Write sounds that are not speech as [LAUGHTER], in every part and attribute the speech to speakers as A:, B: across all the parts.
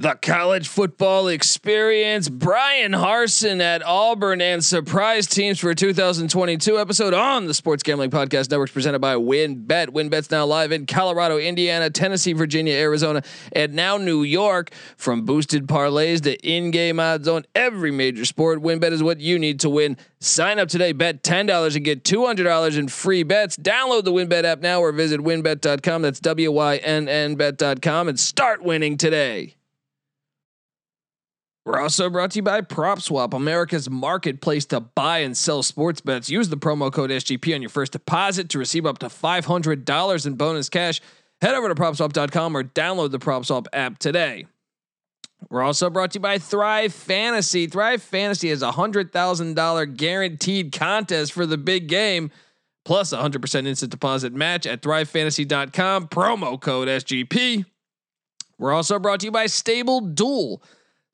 A: The college football experience. Bryan Harsin at Auburn and surprise teams for 2022 episode on the Sports Gambling Podcast Networks presented by WynnBET. WynnBET's now live in Colorado, Indiana, Tennessee, Virginia, Arizona, and now New York. From boosted parlays to in-game odds on every major sport, WynnBET is what you need to win. Sign up today, bet $10 and get $200 in free bets. Download the WynnBET app now or visit WynnBET.com. That's W Y N N bet.com and start winning today. We're also brought to you by PropSwap, America's marketplace to buy and sell sports bets. Use the promo code SGP on your first deposit to receive up to $500 in bonus cash. Head over to propswap.com or download the PropSwap app today. We're also brought to you by Thrive Fantasy. Thrive Fantasy is a $100,000 guaranteed contest for the big game, plus a 100% instant deposit match at thrivefantasy.com, promo code SGP. We're also brought to you by Stable Duel.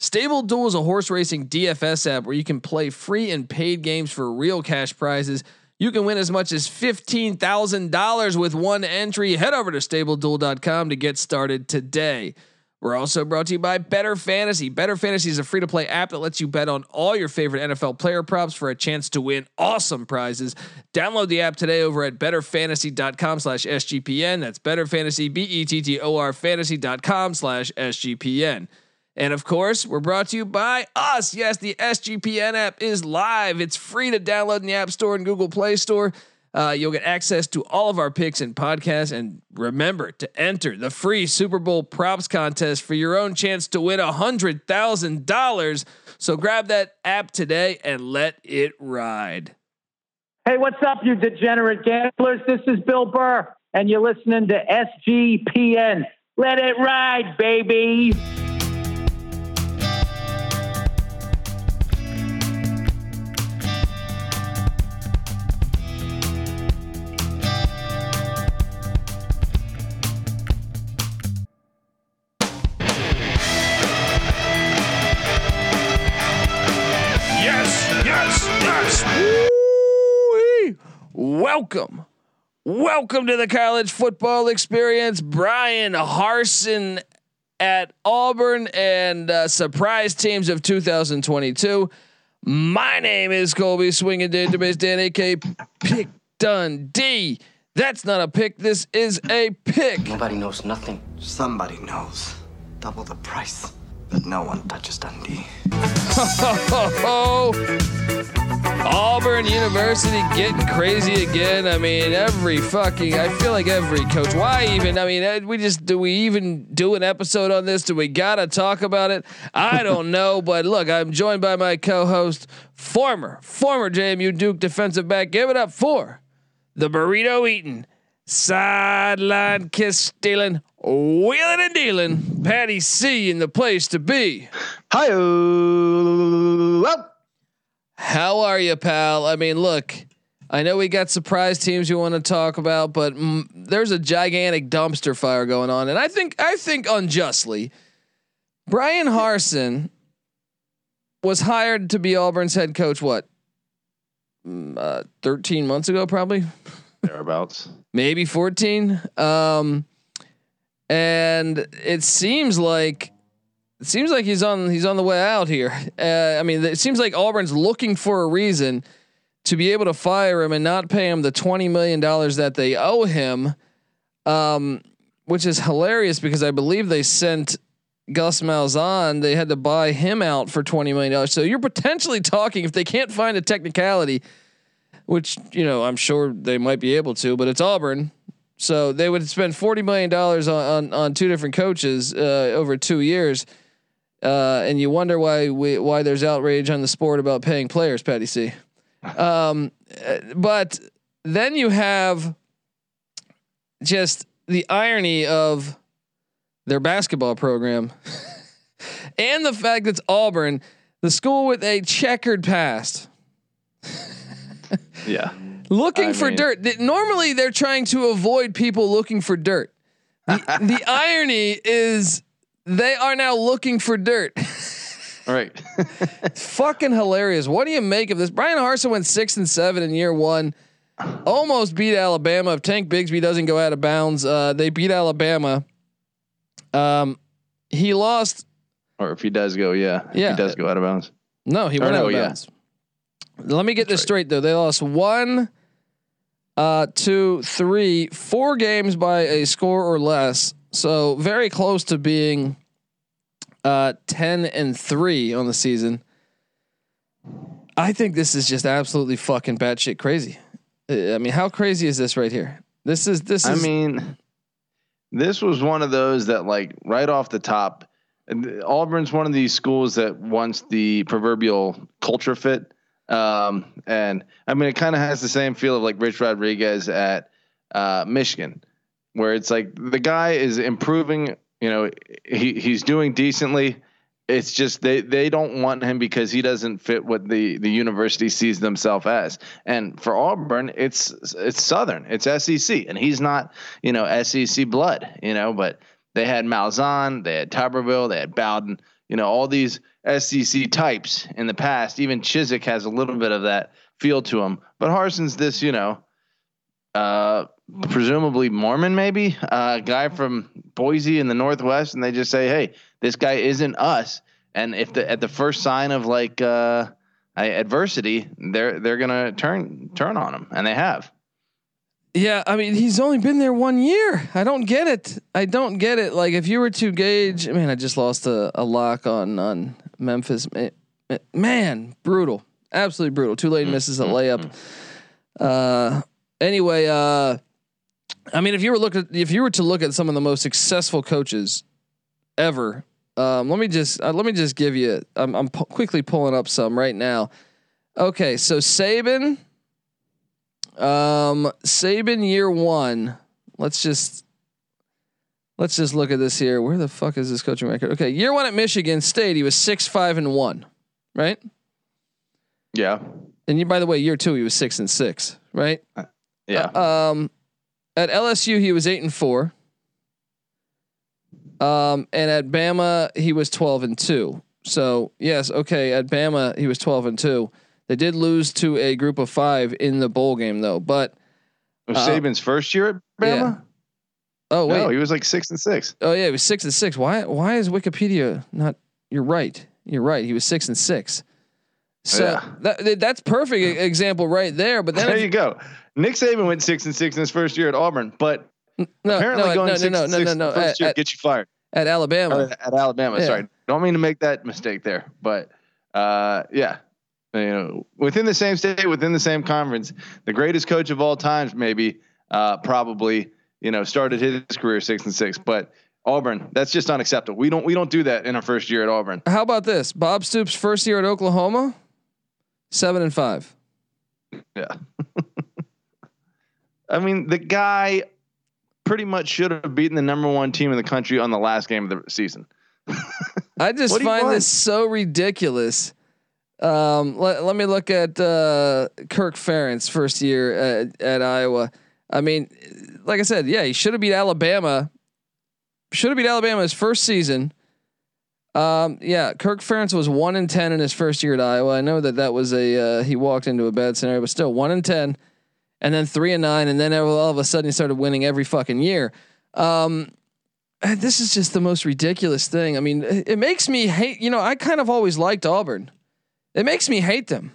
A: Stable Duel is a horse racing DFS app where you can play free and paid games for real cash prizes. You can win as much as $15,000 with one entry. Head over to stableduel.com to get started today. We're also brought to you by Better Fantasy. Better Fantasy is a free to play app that lets you bet on all your favorite NFL player props for a chance to win awesome prizes. Download the app today over at betterfantasy.com slash SGPN. That's Better Fantasy, B E T T O R fantasy.com slash SGPN. And of course, we're brought to you by us. Yes, the SGPN app is live. It's free to download in the App Store and Google Play Store. Uh, you'll get access to all of our picks and podcasts. And remember to enter the free Super Bowl props contest for your own chance to win $100,000. So grab that app today and let it ride.
B: Hey, what's up, you degenerate gamblers? This is Bill Burr, and you're listening to SGPN. Let it ride, baby.
A: Welcome. Welcome to the college football experience. Bryan Harsin at Auburn and uh, surprise teams of 2022. My name is Colby Swinging Database Dan, aka Pick Dundee. That's not a pick. This is a pick.
C: Nobody knows nothing.
D: Somebody knows. Double the price. But no one touches Dundee. [LAUGHS]
A: Auburn University getting crazy again. I mean, every fucking, I feel like every coach. Why even? I mean, uh, we just, do we even do an episode on this? Do we got to talk about it? I [LAUGHS] don't know. But look, I'm joined by my co host, former, former JMU Duke defensive back. Give it up for the burrito eating, sideline kiss stealing, wheeling and dealing, Patty C in the place to be.
E: Hi.
A: How are you, pal? I mean, look, I know we got surprise teams you want to talk about, but mm, there's a gigantic dumpster fire going on, and I think I think unjustly, Bryan Harsin was hired to be Auburn's head coach. What? Mm, uh, Thirteen months ago, probably.
E: Thereabouts.
A: Maybe fourteen. Um, and it seems like it seems like he's on he's on the way out here. Uh, I mean, it seems like Auburn's looking for a reason to be able to fire him and not pay him the twenty million dollars that they owe him, um, which is hilarious because I believe they sent Gus Malzahn. They had to buy him out for twenty million dollars. So you're potentially talking if they can't find a technicality, which you know I'm sure they might be able to, but it's Auburn. So they would spend forty million dollars on, on, on two different coaches uh, over two years. Uh, and you wonder why we why there's outrage on the sport about paying players, Patty C. Um, but then you have just the irony of their basketball program [LAUGHS] and the fact that it's Auburn, the school with a checkered past. [LAUGHS] [LAUGHS]
E: yeah.
A: Looking I for mean, dirt. Normally they're trying to avoid people looking for dirt. The, the [LAUGHS] irony is they are now looking for dirt. [LAUGHS]
E: All right.
A: fucking hilarious. What do you make of this? Bryan Harsin went six and seven in year one. Almost beat Alabama. If Tank Bigsby doesn't go out of bounds, uh, they beat Alabama. Um, he lost
E: Or if he does go, yeah. If
A: Yeah.
E: he does go out of bounds.
A: No, he
E: Or
A: went
E: no,
A: out of
E: yeah.
A: Let me get this
E: right.
A: straight though. They lost one, uh, two, three, four games by a score or less. So very close to being uh, ten and three on the season. I think this is just absolutely fucking batshit crazy. Uh, I mean, how crazy is this right here? This is this
E: I mean, this was one of those that, like, right off the top, Auburn's one of these schools that wants the proverbial culture fit. Um, and I mean, it kind of has the same feel of like Rich Rodriguez at uh, Michigan, where it's like the guy is improving. You know, he he's doing decently. It's just they they don't want him because he doesn't fit what the the university sees themselves as. And for Auburn, it's it's Southern, it's SEC, and he's not you know SEC blood. You know, but they had Malzahn, they had Tuberville, they had Bowden. You know, all these SEC types in the past. Even Chizik has a little bit of that feel to him. But Harsin's this, you know, uh, presumably Mormon, maybe a guy from Boise in the Northwest, and they just say, "Hey, this guy isn't us." And if the at the first sign of like uh, adversity, they're they're gonna turn turn on him, and they have.
A: Yeah, I mean, he's only been there one year. I don't get it. I don't get it. Like, if you were to gauge, I mean, I just lost a, a lock on on Memphis. Ma- ma- Man, brutal, absolutely brutal. Tulane misses a layup. Uh, anyway, uh, I mean, if you were look at if you were to look at some of the most successful coaches ever, um, let me just uh, let me just give you. I'm, I'm pu- quickly pulling up some right now. Okay, so Saban. Um, Saban year one. Let's just let's just look at this here. Where the fuck is this coaching record? Okay, year one at Michigan State, he was six five and one, right?
E: Yeah,
A: And you, by the way, year two he was six and six, right?
E: yeah.
A: Um, at LSU he was eight and four. Um, and at Bama he was twelve and two. So yes, okay. At Bama he was twelve and two. They did lose to a group of five in the bowl game though, but uh,
E: Saban's first year at Bama?
A: Oh wait,
E: No, he was like six and six.
A: Oh yeah, he was six and six. Why? Why is Wikipedia not? You're right. You're right. He was six and six. So
E: Yeah.
A: that that's perfect example right there. But then
E: There you go. Nick Saban went six and six in his first year at Auburn, but
A: no,
E: apparently
A: no,
E: going
A: no,
E: six
A: no,
E: and
A: no,
E: six
A: no,
E: in
A: no,
E: first
A: At,
E: year
A: at,
E: gets you fired.
A: at Alabama.
E: Or at Alabama.
A: Yeah.
E: Sorry, don't mean to make that mistake there, but uh, yeah, you know, within the same state, within the same conference, the greatest coach of all times, maybe, uh, probably, you know, started his career six and six, but Auburn, that's just unacceptable. We don't we don't do that in our first year at Auburn.
A: How about this? Bob Stoops' first year at Oklahoma, seven and five.
E: Yeah. [LAUGHS] I mean, the guy pretty much should have beaten the number one team in the country on the last game of the season. [LAUGHS]
A: I just
E: What do you
A: find this so ridiculous. Um, let, let me look at uh, Kirk Ferentz first year at, at Iowa. I mean, like I said, yeah, he should have beat Alabama. Should have beat Alabama his first season. Um, yeah, Kirk Ferentz was one in ten in his first year at Iowa. I know that that was a uh, he walked into a bad scenario, but still one in ten, and then three and nine, and then all of a sudden he started winning every fucking year. Um, this is just the most ridiculous thing. I mean, it makes me hate. You know, I kind of always liked Auburn. It makes me hate them.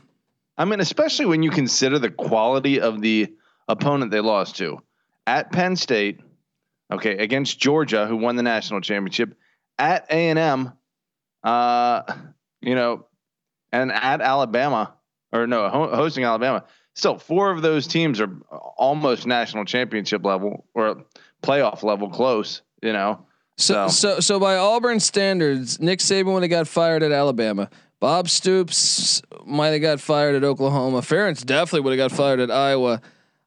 E: I mean, especially when you consider the quality of the opponent they lost to at Penn State, okay, against Georgia, who won the national championship, at A and M, uh, you know, and at Alabama, or no, hosting Alabama. Still, four of those teams are almost national championship level or playoff level close. You know,
A: So,
E: So-
A: so, so by Auburn standards, Nick Saban would have got fired at Alabama. Bob Stoops might have got fired at Oklahoma. Ferentz definitely would have got fired at Iowa.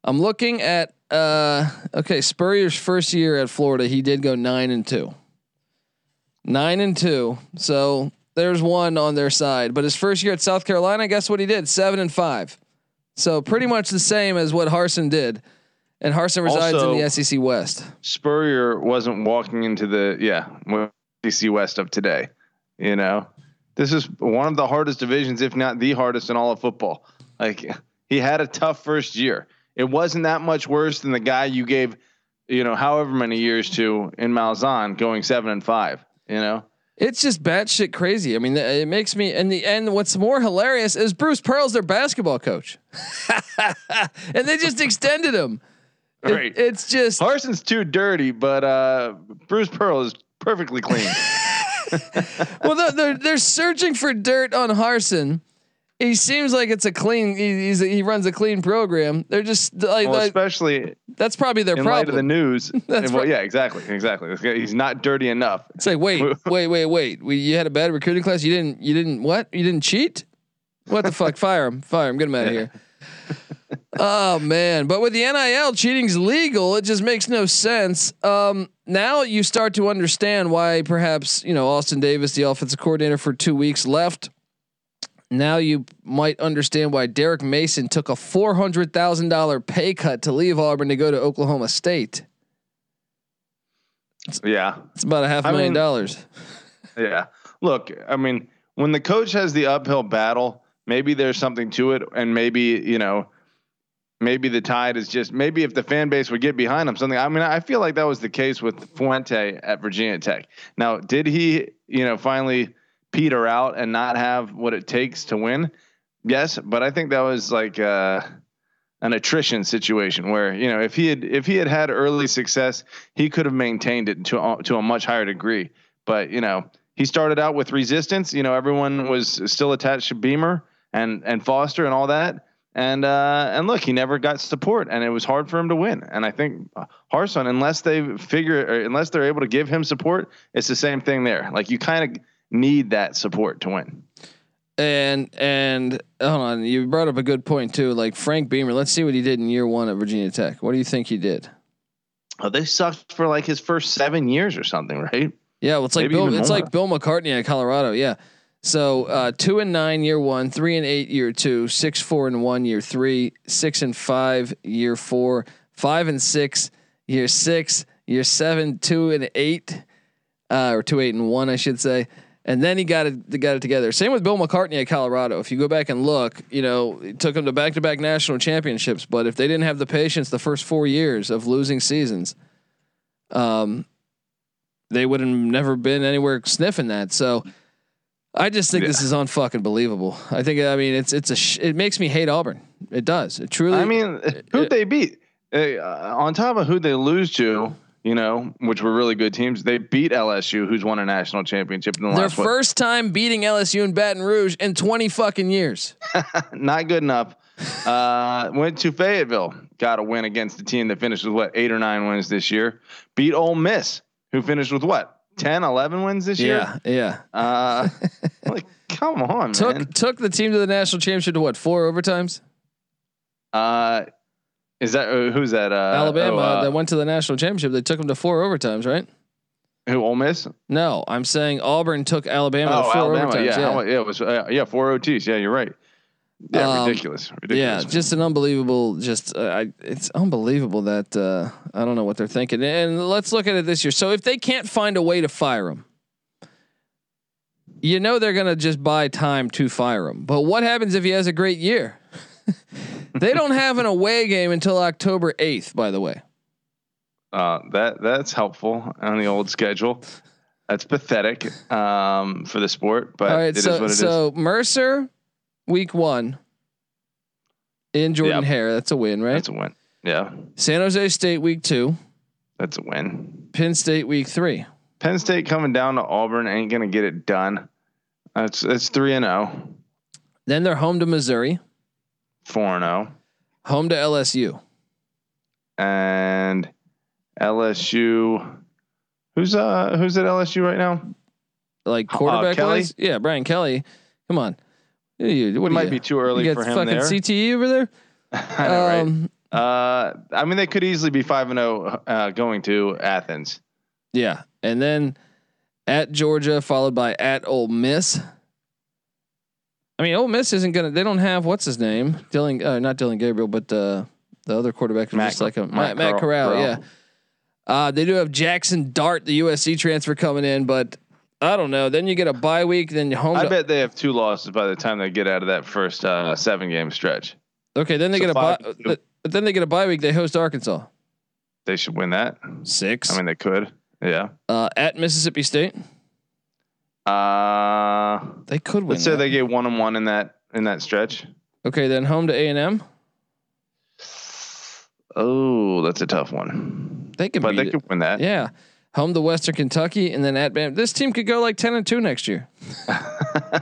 A: I'm looking at uh, okay Spurrier's first year at Florida. He did go nine and two. Nine and two. So there's one on their side. But his first year at South Carolina, guess what he did? Seven and five. So pretty much the same as what Harsin did. And Harsin resides
E: Also-
A: in the SEC West.
E: Spurrier wasn't walking into the yeah SEC West of today. You know, this is one of the hardest divisions, if not the hardest in all of football. Like he had a tough first year. It wasn't that much worse than the guy you gave, you know, however many years to in Malzahn going seven and five. You know,
A: It's just batshit crazy. I mean, it makes me. And the and what's more hilarious is Bruce Pearl's their basketball coach, [LAUGHS] and they just extended him. It-
E: Right.
A: it's just
E: Harsin's too dirty, but uh, Bruce Pearl is perfectly clean. [LAUGHS]
A: well, they're, they're they're searching for dirt on Harsin. He seems like it's a clean. He, he runs a clean program. They're just like,
E: well, especially
A: that's probably their
E: in light of
A: problem.
E: the news. [LAUGHS]
A: That's
E: well, yeah, exactly, exactly. He's not dirty enough.
A: It's like wait, [LAUGHS] wait, wait, wait. We, you had a bad recruiting class. You didn't. You didn't what? You didn't cheat? What the fuck? [LAUGHS] Fire him. Fire him. Get him out of here. oh man! But with the NIL, cheating's legal. It just makes no sense. Um, now you start to understand why perhaps you know Austin Davis, the offensive coordinator for two weeks, left. Now you might understand why Derek Mason took a four hundred thousand dollar pay cut to leave Auburn to go to Oklahoma State.
E: Yeah,
A: It's about a half
E: I
A: million
E: mean-
A: dollars.
E: yeah. Look, I mean, when the coach has the uphill battle, maybe there's something to it, and maybe you know, maybe the tide is just maybe if the fan base would get behind him, something. I mean, I feel like that was the case with Fuente at Virginia Tech. Now, did he, you know, finally peter out and not have what it takes to win? Yes, but I think that was like uh, an attrition situation where you know if he had if he had had early success, he could have maintained it to a, to a much higher degree. But you know, he started out with resistance. You know, everyone was still attached to Beamer and and Foster and all that. And uh, and look, he never got support, and it was hard for him to win. And I think Harsin, unless they figure, unless they're able to give him support, it's the same thing there. Like you kind of need that support to win.
A: And and hold on, you brought up a good point too. Like Frank Beamer, let's see what he did in year one at Virginia Tech. What do you think he did?
E: Oh, they sucked for like his first seven years or something, right?
A: Yeah, well, it's like
E: Maybe
A: Bill, it's
E: more.
A: like Bill McCartney at Colorado. Yeah. So uh, two and nine year one, three and eight year two, six four and one year three, six and five year four, five and six year six, year seven, two and eight, uh, or two eight and one, I should say. And then he got it got it together. Same with Bill McCartney at Colorado. If you go back and look, you know, it took him to back to back national championships. But if they didn't have the patience the first four years of losing seasons, um, they would have never been anywhere sniffing that. So I just think this is unfucking believable. I think I mean it's it's a sh- it makes me hate Auburn. It does. It truly.
E: I mean, who'd they beat? Uh, on top of who they lose to, you know, which were really good teams, they beat LSU, who's won a national championship in the
A: their
E: last what,
A: first time beating LSU in Baton Rouge in twenty fucking years. [LAUGHS]
E: not good enough. Uh, went to Fayetteville, got a win against the team that finished with what eight or nine wins this year. Beat Ole Miss, who finished with what 10, 11 wins this
A: year? Yeah,
E: yeah. Uh, [LAUGHS] like, come on,
A: Took
E: man.
A: took the team to the national championship to what four overtimes?
E: Uh, is that uh, who's that? Uh,
A: Alabama
E: oh, uh,
A: that went to the national championship. They took them to four overtimes, right?
E: who Ole Miss?
A: No, I'm saying Auburn took Alabama to
E: Oh,
A: four
E: Alabama.
A: overtimes.
E: Yeah,
A: Yeah,
E: yeah, it was uh, yeah four OTs. Yeah, you're right. Yeah,
A: Um,
E: ridiculous.
A: Yeah, just an unbelievable. Just uh, I, it's unbelievable that uh, I don't know what they're thinking. And let's look at it this year. So if they can't find a way to fire him, you know they're gonna just buy time to fire him. But what happens if he has a great year? [LAUGHS] they don't have an away game until October eighth. By the way,
E: Uh, that that's helpful on the old schedule. That's pathetic um, for the sport, but
A: all right.
E: it is
A: So
E: what it is.
A: so Mercer, week one in Jordan
E: Yep.
A: Hare. That's a win, right?
E: That's a win. Yeah,
A: San Jose State week two,
E: that's a win.
A: Penn State week three.
E: Penn State coming down to Auburn ain't gonna get it done. That's that's three and zero,
A: Then they're home to Missouri,
E: four and zero,
A: home to LSU.
E: and LSU. Who's uh who's at LSU right now?
A: like
E: Uh,
A: quarterback
E: Kelly?
A: wise. Yeah, Brian Kelly. Come on. You, what
E: It might
A: you,
E: be too early
A: you
E: for him
A: fucking
E: there.
A: CTE over there. [LAUGHS]
E: I know, right?
A: Um,
E: Uh, I mean, they could easily be five and zero uh, going to Athens.
A: Yeah, and then at Georgia, followed by at Ole Miss. I mean, Ole Miss isn't gonna. They don't have what's his name, Dylan. Uh, not Dillon Gabriel, but uh, the other quarterback who's
E: Matt-
A: just like a Matt,
E: Matt
A: Matt Corral.
E: Corral.
A: Yeah. Uh, they do have Jaxson Dart, the USC transfer, coming in, but I don't know. Then you get a bye week, then you home.
E: I bet they have two losses by the time they get out of that first uh, seven game stretch.
A: okay, then they
E: so
A: get a bye. but then they get a bye week. They host Arkansas.
E: They should win that.
A: Six.
E: I mean, they could. Yeah.
A: uh, at Mississippi State.
E: Uh,
A: They could win.
E: let's say
A: that.
E: they get one on one in that in that stretch.
A: okay, then home to A and M.
E: Oh, that's a tough one.
A: They can
E: But they
A: it.
E: could win that.
A: Yeah, home to Western Kentucky, and then at Bam. This team could go like ten and two next year. [LAUGHS]
E: uh,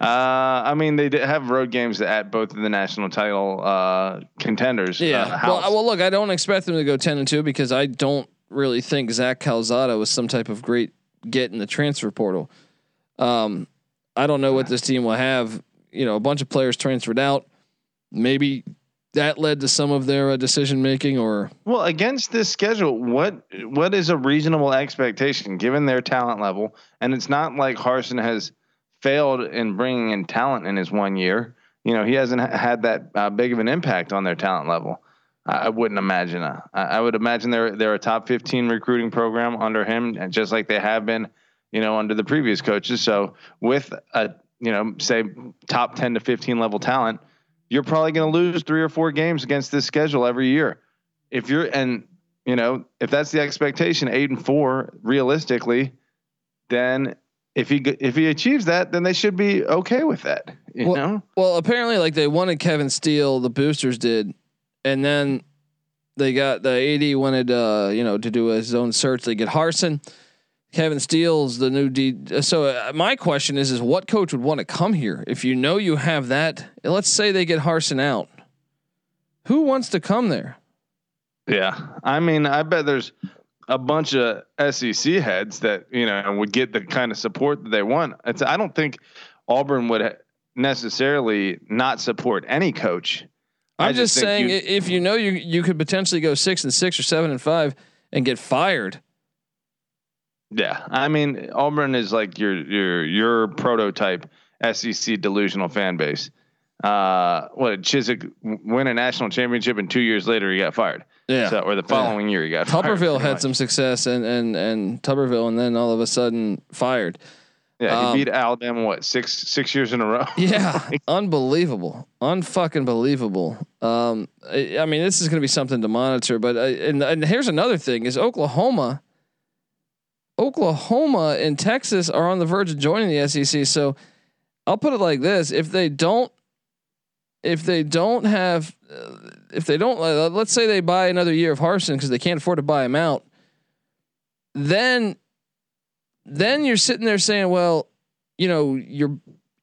E: I mean, they have road games at both of the national title uh, contenders.
A: Yeah.
E: uh,
A: well, well, look, I don't expect them to go ten and two because I don't really think Zach Calzada was some type of great get in the transfer portal. Um, I don't know what this team will have. You know, a bunch of players transferred out. Maybe that led to some of their uh, decision making, or
E: Well, against this schedule, what what is a reasonable expectation given their talent level? And it's not like Harsin has failed in bringing in talent in his one year. You know, he hasn't had that uh, big of an impact on their talent level. I, I wouldn't imagine. I I would imagine they're they're a top fifteen recruiting program under him, and just like they have been, you know, under the previous coaches. So with a you know say top ten to fifteen level talent, you're probably going to lose three or four games against this schedule every year if you're and you know if that's the expectation eight and four realistically then if he if he achieves that then they should be okay with that you
A: Well-
E: know
A: well, apparently, like they wanted Kevin Steele, the boosters did, and then they got the AD wanted, uh, you know, to do his own search. They get Harsin. Kevin Steele's the new D. So uh, my question is, is what coach would want to come here if you know you have that? Let's say they get Harsin out. Who wants to come there?
E: yeah i mean i bet there's a bunch of sec heads that you know would get the kind of support that they want it's, i don't think auburn would necessarily not support any coach I
A: I'm
E: just
A: just, saying, if you know you you could potentially go six and six or seven and five and get fired.
E: Yeah, I mean Auburn is like your your your prototype SEC delusional fan base. Uh, what Chizik win a national championship and two years later he got fired.
A: Yeah.
E: So, or the following year he got fired.
A: Tuberville
E: pretty
A: had
E: much.
A: some success and and and Tuberville, and then all of a sudden fired.
E: Yeah, he
A: um,
E: beat Alabama what six six years in a row.
A: Yeah, [LAUGHS] unbelievable, unfucking believable. Um, I, I mean, this is going to be something to monitor. But uh, and and here's another thing: is Oklahoma, Oklahoma and Texas are on the verge of joining the SEC. So I'll put it like this: if they don't, if they don't have, uh, if they don't, uh, let's say they buy another year of Harsin because they can't afford to buy him out, then then you're sitting there saying, well, you know, your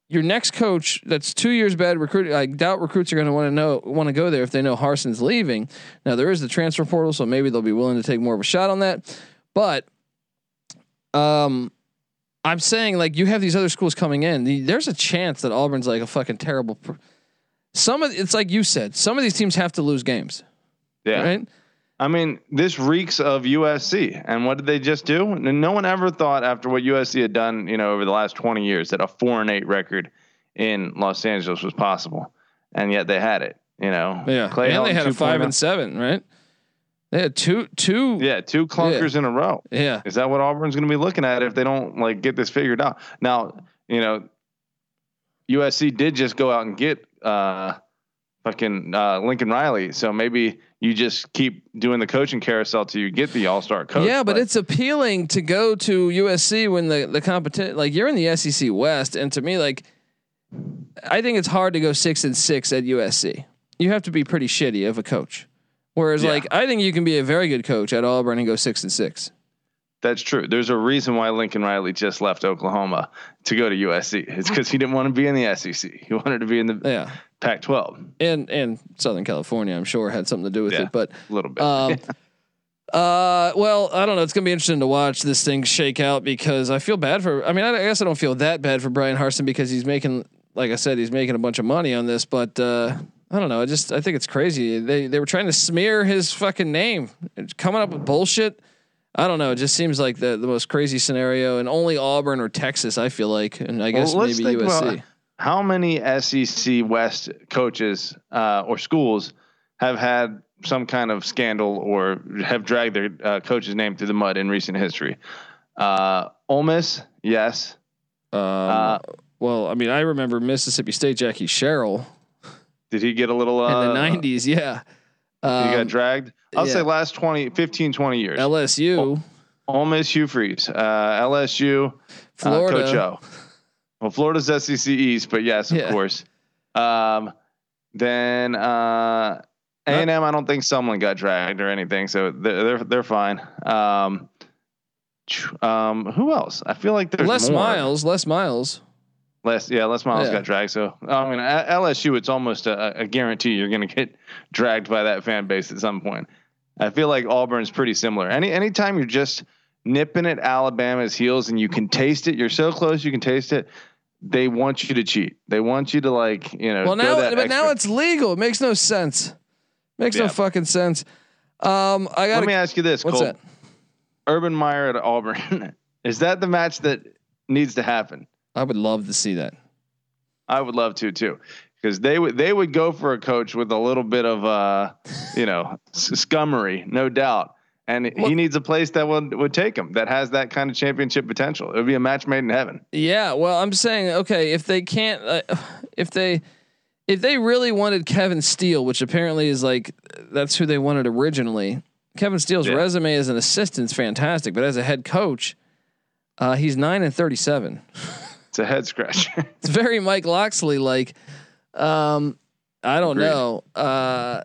A: your next coach that's two years bad recruiting. I doubt recruits are going to want to know want to go there if they know Harsin's leaving. Now there is the transfer portal, so maybe they'll be willing to take more of a shot on that. But um, I'm saying like you have these other schools coming in. The, there's a chance that Auburn's like a fucking terrible. Pr- some of it's like you said. Some of these teams have to lose games,
E: Yeah,
A: right?
E: I mean this reeks of USC. And what did they just do? No one ever thought after what USC had done, you know, over the last twenty years, that a four and eight record in Los Angeles was possible, and yet they had it. You know,
A: Yeah,
E: Clay
A: and they had a five
E: 2.0.
A: and seven, right? They had two, two.
E: Yeah, two clunkers in a row.
A: yeah.
E: Is that what Auburn's going to be looking at if they don't like get this figured out? Now, you know, USC did just go out and get uh, fucking uh, Lincoln Riley, so maybe you just keep doing the coaching carousel till you get the All Star coach.
A: Yeah, but, it's appealing to go to USC when the the competition like you're in the SEC West, and to me, like I think it's hard to go six and six at USC. You have to be pretty shitty of a coach. Whereas,
E: Yeah.
A: like I think you can be a very good coach at Auburn and go six and six.
E: that's true. There's a reason why Lincoln Riley just left Oklahoma to go to USC. It's because he didn't want to be in the SEC. He wanted to be in the
A: Yeah,
E: Pac-12
A: and and Southern California, I'm sure had something to do with
E: Yeah.
A: it. But
E: a little bit.
A: Um, [LAUGHS] uh, well, I don't know. It's gonna be interesting to watch this thing shake out because I feel bad for. I mean, I, I guess I don't feel that bad for Bryan Harsin because he's making, like I said, he's making a bunch of money on this. But uh, I don't know. I just I think it's crazy. They they were trying to smear his fucking name, It's coming up with bullshit. I don't know. It just seems like the the most crazy scenario, and only Auburn or Texas. I feel like, and I guess
E: Well,
A: maybe USC.
E: how many SEC West coaches uh, or schools have had some kind of scandal or have dragged their uh, coach's name through the mud in recent history. Uh, Ole Miss, yes.
A: Um,
E: Uh,
A: well, I mean, I remember Mississippi State Jackie Sherrill
E: Did he get a little uh,
A: in the '90s. Yeah.
E: He
A: Um,
E: got dragged. I'll
A: yeah.
E: say last 20, 15, 20 years.
A: LSU.
E: Ole Miss, Hugh Freeze, uh, LSU.
A: Florida.
E: Uh, Coach O. Well, Florida's SEC East, but yes, of
A: Yeah.
E: course. Um, then uh, A and M, I don't think someone got dragged or anything, so they're they're, they're fine. Um, um, who else? I feel like there's
A: Les
E: more.
A: Miles. Les Miles.
E: Les, yeah, Les Miles
A: Yeah.
E: got dragged. So I mean, at LSU, it's almost a, a guarantee you're going to get [LAUGHS] dragged by that fan base at some point. I feel like Auburn's pretty similar. Any anytime you're just nipping at Alabama's heels and you can taste it, you're so close, you can taste it. They want you to cheat. They want you to like, you know.
A: Well, now,
E: that
A: but now it's legal. It makes no sense. Makes no fucking sense. Um, I got
E: Let me ask you this,
A: What's
E: Cole.
A: that?
E: Urban Meyer at Auburn. [LAUGHS] Is that the match that needs to happen?
A: I would love to see that.
E: I would love to too, because they would they would go for a coach with a little bit of uh, you know, scummery, no doubt. And
A: Well-
E: he needs a place that would would take him that has that kind of championship potential. It would be a match made in heaven.
A: Yeah, well, I'm saying okay, if they can't, uh, if they, if they really wanted Kevin Steele, which apparently is like that's who they wanted originally. Kevin Steele's
E: Yeah.
A: resume as an assistant is fantastic, but as a head coach, uh, he's nine and thirty-seven. [LAUGHS]
E: It's a head scratch. [LAUGHS]
A: It's very Mike Locksley like. Um, I don't
E: Agreed.
A: know, uh,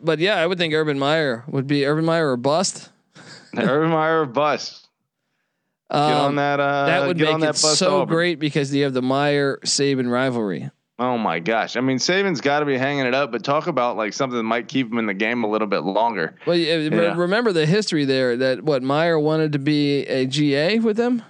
A: but yeah, I would think Urban Meyer would be Urban Meyer or bust. [LAUGHS]
E: Urban Meyer or bust. Get
A: Um,
E: on that. Uh,
A: that would
E: get
A: make
E: on
A: it so
E: Auburn.
A: great because you have the Meyer Saban rivalry.
E: Oh my gosh! I mean, Saban's got to be hanging it up, but talk about like something that might keep him in the game a little bit longer.
A: Well, yeah,
E: Yeah.
A: remember the history there that what Meyer wanted to be a GA with them.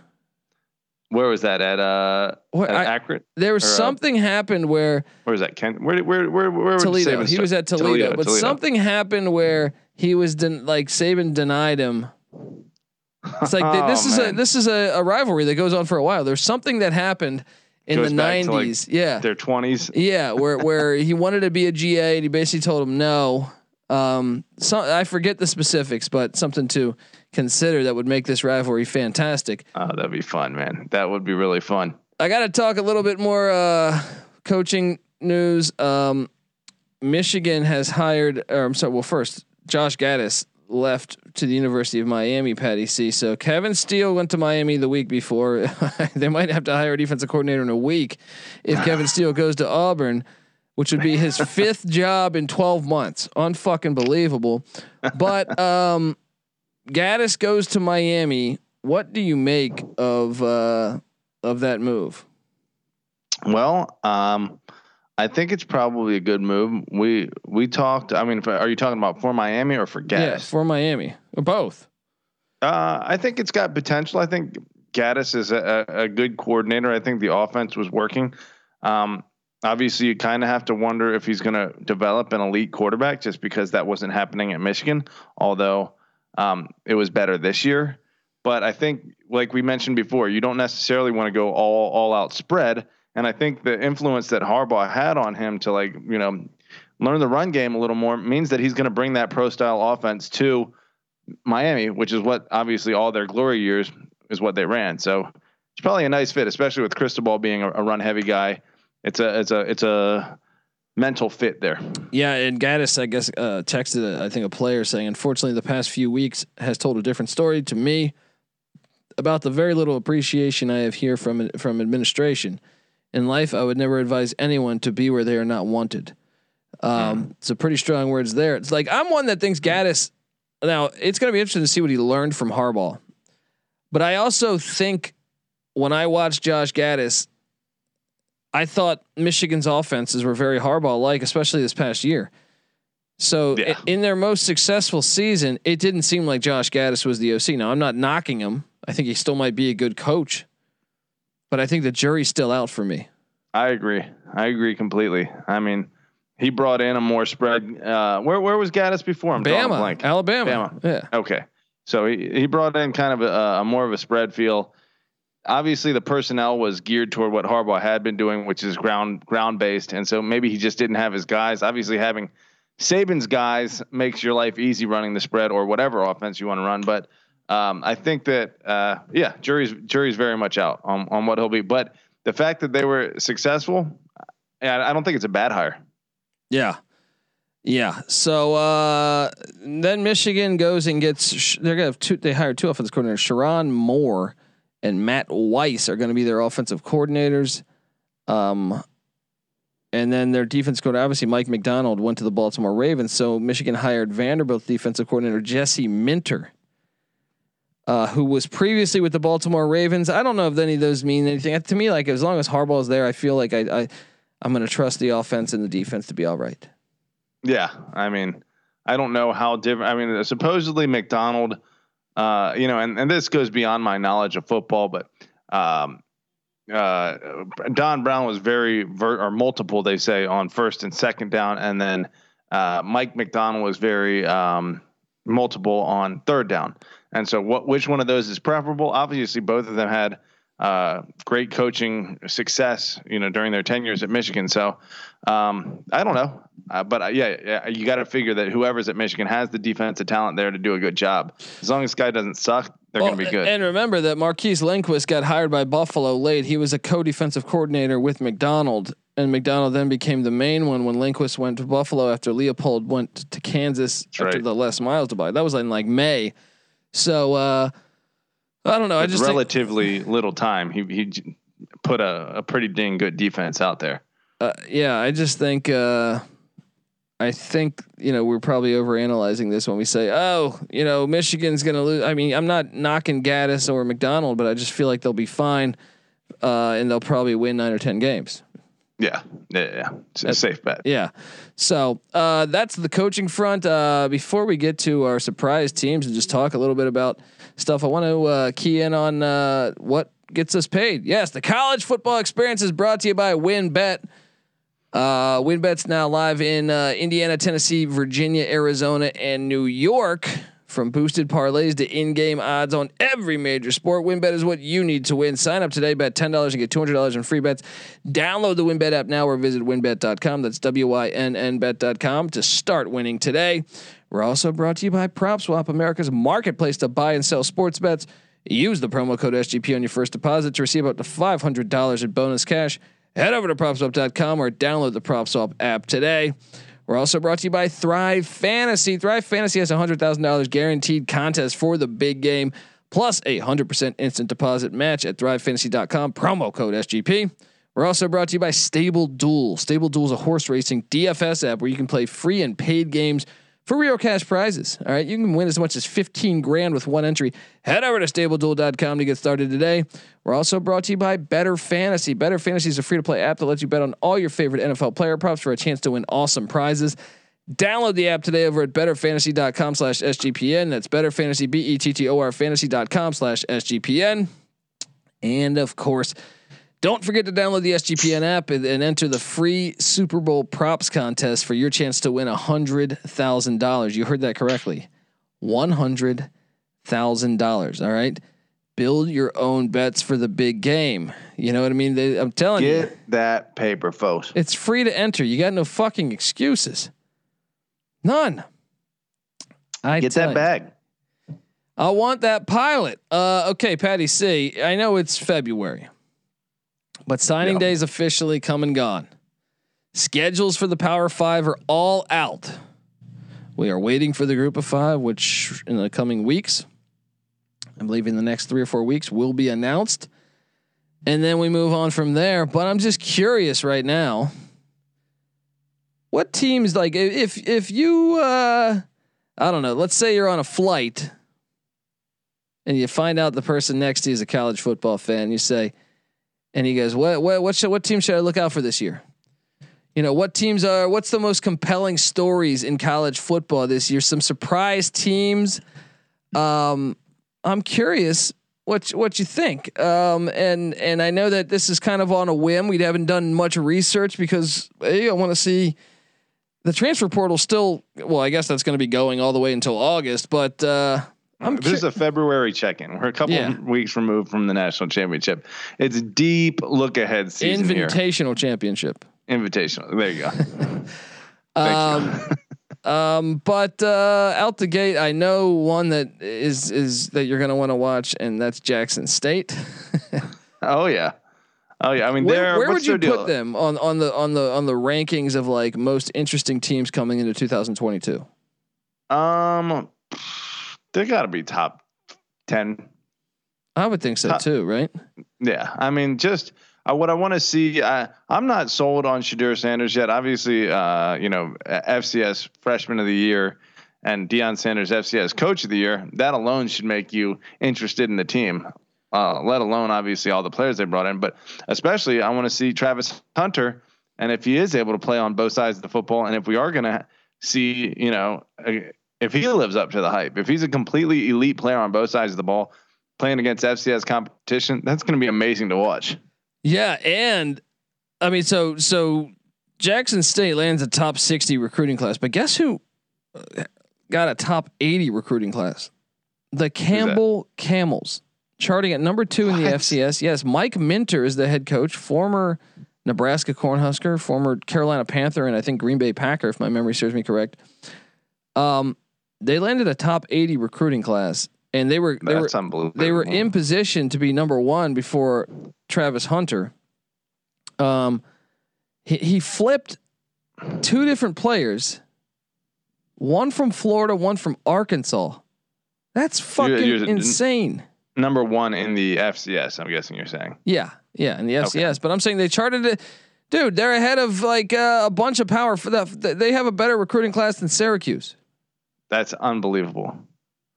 E: Where was that at? Uh,
A: What,
E: at
A: I,
E: Akron?
A: there was
E: or, uh,
A: something happened where
E: Where was that? Kent? Where? Where? Where? Where?
A: Toledo. He
E: start?
A: was at Toledo, but
E: Toledo.
A: something happened where he was den- like Saban denied him. It's like th- [LAUGHS] this
E: Oh,
A: is a this is a, a rivalry that goes on for a while. There's something that happened in
E: Goes
A: the
E: back to, like,
A: '90s. yeah,
E: their twenties.
A: Yeah, where [LAUGHS] where he wanted to be a GA and he basically told him no. Um, so I forget the specifics, but something to consider that would make this rivalry fantastic.
E: Oh, that'd be fun, man. That would be really fun.
A: I got to talk a little bit more uh, coaching news. Um, Michigan has hired, or I'm sorry. Well, first, Josh Gattis left to the University of Miami. Patty C. So Kevin Steele went to Miami the week before. [LAUGHS] they might have to hire a defensive coordinator in a week if Kevin [LAUGHS] Steele goes to Auburn, which would be his fifth job in 12 months. Unfucking believable. But um, Gattis goes to Miami. What do you make of uh, of that move?
E: Well, um, I think it's probably a good move. We we talked. I mean, are you talking about for Miami or for
A: Yeah,
E: Gattis?
A: for Miami or both.
E: Uh, I think it's got potential. I think Gattis is a, a, a good coordinator. I think the offense was working. Um, obviously, you kind of have to wonder if he's going to develop an elite quarterback just because that wasn't happening at Michigan, although um, it was better this year. But I think, like we mentioned before, you don't necessarily want to go all all out spread. And I think the influence that Harbaugh had on him to like you know learn the run game a little more means that he's going to bring that pro style offense to Miami, which is what obviously all their glory years is what they ran. So it's probably a nice fit, especially with Cristobal being a, a run heavy guy. It's a it's a it's a mental fit there.
A: Yeah, and Gattis, I guess, uh, texted I think a player saying, unfortunately, the past few weeks has told a different story to me about the very little appreciation I have here from from administration. In life, I would never advise anyone to be where they are not wanted. Um, It's a pretty strong words there. It's like I'm one that thinks Gattis. Now it's going to be interesting to see what he learned from Harbaugh, but I also think when I watch Josh Gaddis, I thought Michigan's offenses were very Harbaugh like, especially this past year. So
E: Yeah.
A: in their most successful season, it didn't seem like Josh Gattis was the OC. Now I'm not knocking him. I think he still might be a good coach, but I think the jury's still out for me.
E: I agree. I agree completely. I mean, he brought in a more spread. Uh, where where was Gattis before? I'm
A: Bama. Alabama.
E: Bama.
A: Yeah.
E: Okay, so he he brought in kind of a, a more of a spread feel. Obviously, the personnel was geared toward what Harbaugh had been doing, which is ground ground based, and so maybe he just didn't have his guys. Obviously, having Saban's guys makes your life easy running the spread or whatever offense you want to run. But um, I think that uh, yeah, jury's jury's very much out on on what he'll be. But the fact that they were successful, I I don't think it's a bad hire.
A: Yeah. Yeah. So uh, then Michigan goes and gets. They're gonna have two. They hired two offensive coordinators, Sherrone Moore and Matt Weiss are going to be their offensive coordinators. Um, and then their defense coordinator, obviously Mike Macdonald, went to the Baltimore Ravens. So Michigan hired Vanderbilt defensive coordinator Jesse Minter, uh, who was previously with the Baltimore Ravens. I don't know if any of those mean anything to me. Like as long as Harbaugh is there, I feel like I, I I'm going to trust the offense and the defense to be all right.
E: Yeah, I mean, I don't know how different. I mean, supposedly Macdonald, uh, you know, and, and this goes beyond my knowledge of football, but um, uh, Don Brown was very ver- or multiple, they say, on first and second down, and then uh, Mike Macdonald was very um, multiple on third down. And so, what which one of those is preferable? Obviously, both of them had uh, great coaching success, you know, during their tenures at Michigan. So um, I don't know, uh, but uh, yeah, yeah, you got to figure that whoever's at Michigan has the defensive talent there to do a good job. As long as this guy doesn't suck, they're well, going to be good.
A: And remember that Marquise Linguist got hired by Buffalo late. He was a co-defensive coordinator with Macdonald, and Macdonald then became the main one when Linguist went to Buffalo after Leipold went to Kansas That's after right. the Les Miles to buy. That was in like May. So. Uh, I don't know. I just
E: relatively think, little time. He he put a, a pretty dang good defense out there.
A: Uh, yeah, I just think uh, I think you know we're probably overanalyzing this when we say, oh, you know, Michigan's going to lose. I mean, I'm not knocking Gattis or Macdonald, but I just feel like they'll be fine, uh, and they'll probably win nine or ten games.
E: Yeah, yeah, yeah. It's a safe bet.
A: Yeah. So uh, that's the coaching front. Uh, before we get to our surprise teams and just talk a little bit about stuff. I want to uh, key in on uh, what gets us paid. Yes, the college football experience is brought to you by WynnBET. Uh, WynnBET's now live in uh, Indiana, Tennessee, Virginia, Arizona, and New York. From boosted parlays to in-game odds on every major sport, WynnBET is what you need to win. Sign up today, bet ten dollars and get two hundred dollars in free bets. Download the WynnBET app now or visit wynnbet.com. That's w-y-n-n bet.com to start winning today. We're also brought to you by PropSwap, America's marketplace to buy and sell sports bets. Use the promo code SGP on your first deposit to receive up to $500 in bonus cash. Head over to propswap.com or download the PropSwap app today. We're also brought to you by Thrive Fantasy. Thrive Fantasy has $100,000 guaranteed contest for the big game, plus a 100% instant deposit match at thrivefantasy.com, promo code SGP. We're also brought to you by Stable Duel. Stable Duel is a horse racing DFS app where you can play free and paid games – for real cash prizes. All right, you can win as much as 15 grand with one entry. Head over to stableduel.com to get started today. We're also brought to you by Better Fantasy. Better Fantasy is a free to play app that lets you bet on all your favorite NFL player props for a chance to win awesome prizes. Download the app today over at betterfantasy.com slash SGPN. That's betterfantasy, B E T T O R fantasy.com slash SGPN. And of course, don't forget to download the SGPN app and, and, enter the free Super Bowl props contest for your chance to win hundred thousand dollars. You heard that correctly, one hundred thousand dollars. All right, build your own bets for the big game. You know what I mean? They, I'm telling
E: Get
A: you,
E: get that paper, folks.
A: It's free to enter. You got no fucking excuses. None.
E: I get that bag.
A: I want that pilot. Uh, okay, Patty C. I know it's February. But signing yeah. day is officially come and gone. Schedules for the Power Five are all out. We are waiting for the Group of Five, which in the coming weeks, I believe in the next three or four weeks, will be announced. And then we move on from there. But I'm just curious right now. What teams like if if you uh I don't know, let's say you're on a flight and you find out the person next to you is a college football fan, you say, and he goes, "What what what should, what team should I look out for this year?" You know, what teams are what's the most compelling stories in college football this year? Some surprise teams. Um, I'm curious what what you think. Um, and and I know that this is kind of on a whim. We haven't done much research because hey, I want to see the transfer portal still. Well, I guess that's going to be going all the way until August, but uh,
E: I'm this is a February check-in. We're a couple yeah. weeks removed from the national championship. It's a deep look ahead season.
A: Invitational
E: here.
A: championship.
E: Invitational. There you
A: go. [LAUGHS] um, [LAUGHS] um, but uh, out the gate, I know one that is is that you're going to want to watch, and that's Jackson State. [LAUGHS]
E: oh yeah. Oh yeah, I mean,
A: where, where would you put deal? them on on the on the on the rankings of like most interesting teams coming into 2022?
E: Um, they got to be top ten.
A: I would think so
E: Uh,
A: too, right?
E: Yeah, I mean, just uh, what I want to see. I, I'm not sold on Shedeur Sanders yet. Obviously, uh, you know, FCS Freshman of the Year and Deion Sanders FCS Coach of the Year. That alone should make you interested in the team. Uh, let alone obviously all the players they brought in, but especially I want to see Travis Hunter, and if he is able to play on both sides of the football, and if we are going to see, you know, if he lives up to the hype, if he's a completely elite player on both sides of the ball, playing against FCS competition, that's going to be amazing to watch.
A: Yeah, and I mean, so so Jackson State lands a top sixty recruiting class, but guess who uh, got a top eighty recruiting class? The Campbell Camels, charting at number two in the FCS. Yes, Mike Minter is the head coach, former Nebraska Cornhusker, former Carolina Panther, and I think Green Bay Packer, if my memory serves me correct. Um, they landed a top eighty recruiting class, and they were they were
E: That's unbelievable.
A: they were in position to be number one before Travis Hunter. Um, he, he flipped two different players, one from Florida, one from Arkansas. That's fucking
E: you're-
A: insane.
E: number one in the FCS. I'm guessing you're saying.
A: Yeah, yeah, in the
E: Okay.
A: FCS. But I'm saying they charted it. Dude, they're ahead of like uh, a bunch of power for that. They have a better recruiting class than Syracuse.
E: That's unbelievable.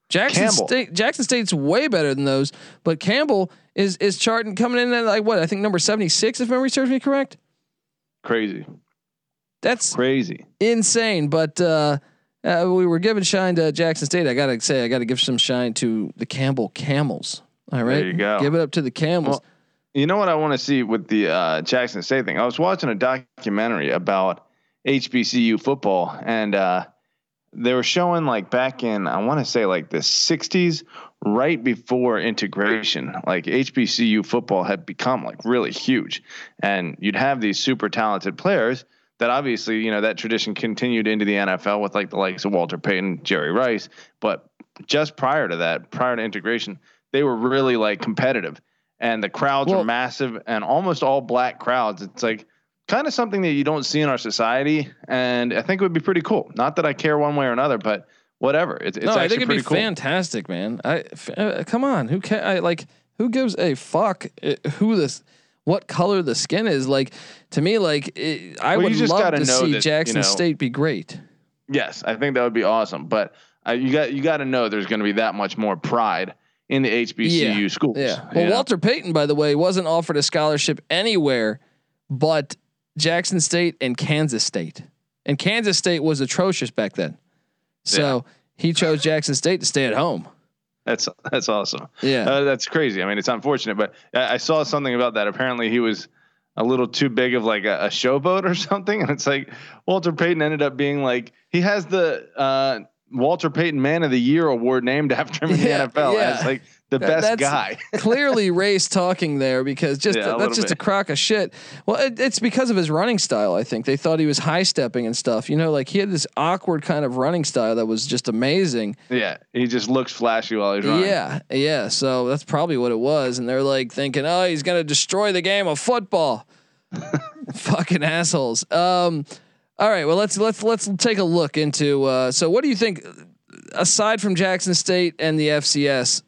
A: Jackson
E: Campbell.
A: State Jackson State's way better than those, but Campbell is is charting coming in at like what I think number seventy six if memory serves me correct.
E: Crazy,
A: That's
E: crazy.
A: insane. But uh, uh, we were giving shine to Jackson State. I gotta say I gotta give some shine to the Campbell Camels. All right,
E: you go.
A: Give it up to the Camels.
E: Well, You know what I want to see with the uh, Jackson State thing? I was watching a documentary about HBCU football, and uh, they were showing like back in I want to say like the '60s, right before integration, like HBCU football had become like really huge, and you'd have these super talented players that obviously you know that tradition continued into the NFL with like the likes of Walter Payton, Jerry Rice, but just prior to that, prior to integration, they were really like competitive and the crowds
A: Well-
E: were massive and almost all black crowds. It's like kind of something that you don't see in our society, and I think it would be pretty cool. Not that I care one way or another, but whatever. It's, it's
A: no, I think it'd be
E: cool.
A: fantastic, man. I uh, come on, who can I like? Who gives a fuck uh, who this? What color the skin is? Like to me, like it, I
E: Well,
A: would
E: just
A: love
E: gotta
A: see
E: that, you
A: Jackson
E: know,
A: State be great.
E: Yes, I think that would be awesome. But uh, you got you got to know there's going to be that much more pride in the HBCU
A: Yeah.
E: schools.
A: Yeah.
E: you
A: Well,
E: know?
A: Walter Payton, by the way, wasn't offered a scholarship anywhere but Jackson State and Kansas State. And Kansas State was atrocious back then. So he chose Jackson State to stay at home.
E: that's that's awesome.
A: Yeah.
E: Uh, that's crazy. I mean, it's unfortunate, but I, I saw something about that. Apparently, he was a little too big of like a, a showboat [LAUGHS] or something, and it's like Walter Payton ended up being like he has the uh, Walter Payton Man of the Year award named after him in
A: Yeah,
E: the NFL.
A: yeah.
E: And it's like the
A: That-
E: best
A: that's-
E: guy. [LAUGHS]
A: Clearly race talking there because just
E: Yeah,
A: that's just a
E: bit.
A: crock of shit. Well, it, it's because of his running style. I think they thought he was high stepping and stuff. You know, like he had this awkward kind of running style that was just amazing.
E: yeah, he just looks flashy while he's running.
A: Yeah, yeah. So that's probably what it was. And they're like thinking, oh, he's gonna destroy the game of football. [LAUGHS] Fucking assholes. Um, all right. Well, let's let's let's take a look into. Uh, so, what do you think, aside from Jackson State and the FCS,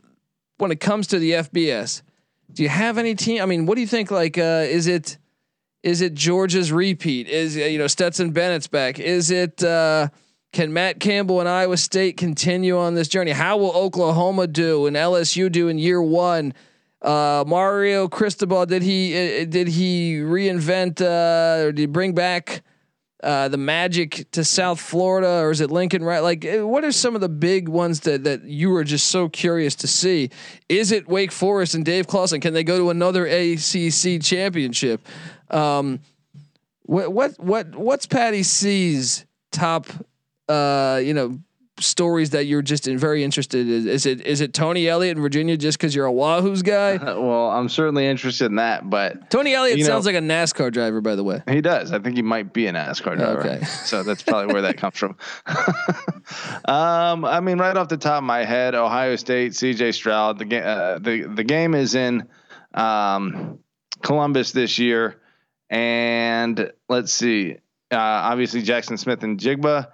A: when it comes to the FBS, do you have any team? I mean, what do you think? Like, uh, is it is it Georgia's repeat? Is uh, you know Stetson Bennett's back? Is it? Uh, can Matt Campbell and Iowa State continue on this journey? How will Oklahoma do and LSU do in year one? Uh, Mario Cristobal did he uh, did he reinvent uh, or did he bring back uh, the magic to South Florida or is it Lincoln? Right? Like, uh, what are some of the big ones that that you were just so curious to see? Is it Wake Forest and Dave Clawson? Can they go to another ACC championship? Um, what what what what's Patty C's top uh you know stories that you're just in, very interested in? Is it is it Tony Elliott in Virginia just because you're a Wahoo's guy? [LAUGHS]
E: well, I'm certainly interested in that, but
A: Tony Elliott
E: You know-
A: sounds like a NASCAR driver, by the way.
E: he does. I think he might be a NASCAR driver.
A: Okay. [LAUGHS]
E: so that's probably where that comes from. [LAUGHS] um, I mean, right off the top of my head, Ohio State, C.J. Stroud. The game, uh, the the game is in um, Columbus this year, and let's see. Uh, obviously, Jaxon Smith-Njigba,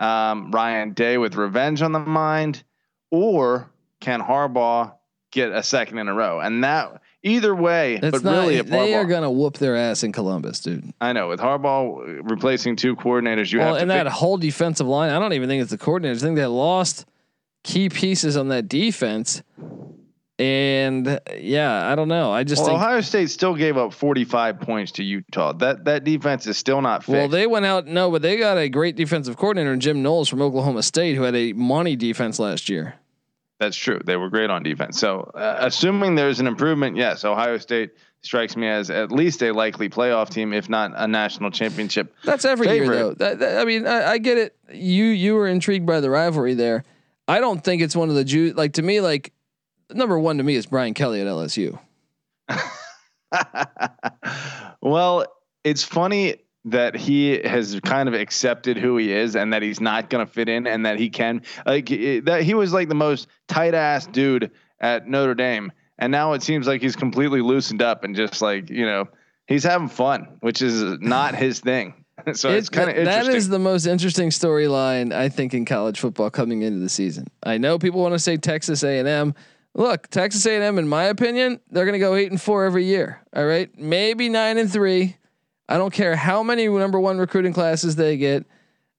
E: um, Ryan Day with revenge on the mind, or can Harbaugh get a second in a row, and that either way.
A: It's
E: but
A: not,
E: really,
A: they are gonna whoop their ass in Columbus, dude.
E: I know with Harbaugh replacing two coordinators, you
A: well,
E: have to
A: and that
E: fig-
A: whole defensive line, I don't even think it's the coordinators. I think they lost key pieces on that defense. And yeah, I don't know. I just
E: Well,
A: think
E: Ohio State still gave up 45 points to Utah. That that defense is still not fixed.
A: Well, they went out no, but they got a great defensive coordinator Jim Knowles from Oklahoma State, who had a money defense last year.
E: That's true. They were great on defense. So, uh, assuming there's an improvement, yes, Ohio State strikes me as at least a likely playoff team, if not a national championship.
A: That's every year though. That, that- I mean, I, I get it. You you were intrigued by the rivalry there. I don't think it's one of the Jew like to me like number one to me is Brian Kelly at LSU. [LAUGHS]
E: well, it's funny that he has kind of accepted who he is and that he's not going to fit in and that he can like it- that he was like the most tight ass dude at Notre Dame and now it seems like he's completely loosened up and just like, you know, he's having fun, which is not his thing. [LAUGHS] so it's kind of
A: that is the most interesting storyline I think in college football coming into the season. I know people want to say Texas A and M. Look, Texas A and M, in my opinion, they're going to go eight and four every year. All right, maybe nine and three. I don't care how many number one recruiting classes they get.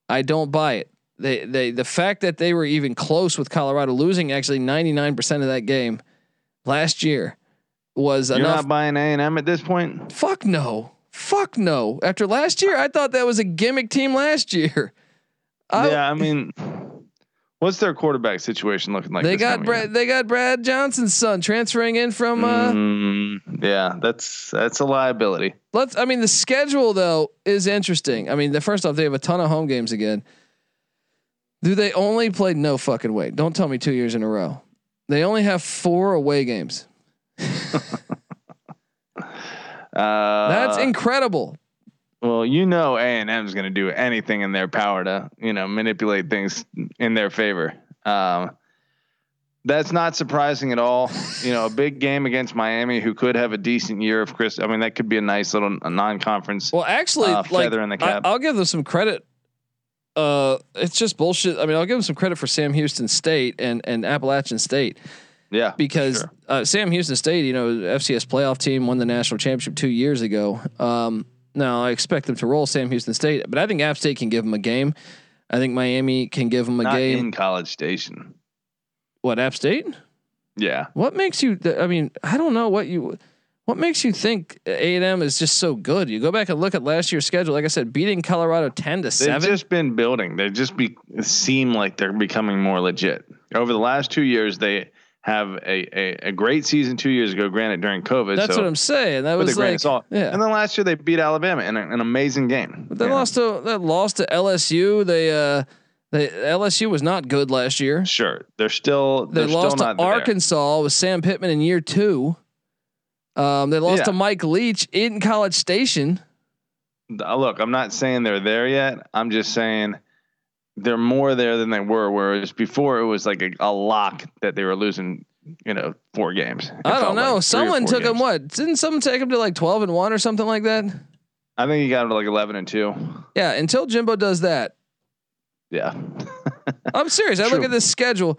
A: I don't buy it. They they the fact that they were even close with Colorado losing actually ninety nine percent of that game last year was
E: You're
A: enough.
E: not buying A and M at this point.
A: Fuck no. Fuck no. After last year, I thought that was a gimmick team last year. I-
E: yeah, I mean, what's their quarterback situation looking like?
A: they
E: this
A: got
E: year?
A: Brad. They got Brad Johnson's son transferring in from. Uh,
E: Mm, yeah, that's that's a liability.
A: let's. I mean, the schedule though is interesting. I mean, the first off, they have a ton of home games again. Do they only play? No fucking way. Don't tell me two years in a row. They only have four away games. [LAUGHS]
E: Uh,
A: That's incredible.
E: Well, you know, A and M is going to do anything in their power to you know manipulate things in their favor. Um, that's not surprising at all. You know, a big game against Miami, who could have a decent year of Chris. I mean, that could be a nice little non-conference.
A: Well, actually,
E: Uh,
A: like
E: in the
A: I,
E: cap.
A: I'll give them some credit. Uh, it's just bullshit. I mean, I'll give them some credit for Sam Houston State and and Appalachian State
E: yeah,
A: because
E: sure.
A: uh, Sam Houston State, you know, FCS playoff team won the national championship two years ago. Um, now I expect them to roll Sam Houston State, but I think App State can give them a game. I think Miami can give them a
E: not
A: game.
E: in College Station.
A: what App State?
E: Yeah,
A: What makes you? th- I mean, I don't know what you. What makes you think A and M is just so good? You go back and look at last year's schedule. Like I said, beating Colorado ten to seven.
E: They've just been building. They just be seem like they're becoming more legit. Over the last two years, they have a, a, a great season two years ago, granted during COVID.
A: That's
E: so
A: what I'm saying. That was like,
E: salt.
A: yeah.
E: And then last year they beat Alabama in a, an amazing game.
A: But they
E: Yeah.
A: lost to that lost to LSU. They uh, they LSU was not good last year.
E: Sure, they're still
A: They
E: they're
A: lost
E: still
A: to
E: not there.
A: Arkansas with Sam Pittman in year two. Um, they lost
E: Yeah.
A: to Mike Leach in College Station.
E: Look, I'm not saying they're there yet. I'm just saying they're more there than they were. Whereas before it was like a, a lock that they were losing. You know, four games. It
A: I don't know.
E: like
A: Someone took him.
E: games.
A: What didn't someone take him to like twelve and one or something like that?
E: I think he got him to like 11 and two.
A: Yeah. Until Jimbo does that,
E: Yeah. [LAUGHS]
A: I'm serious. I look at this schedule.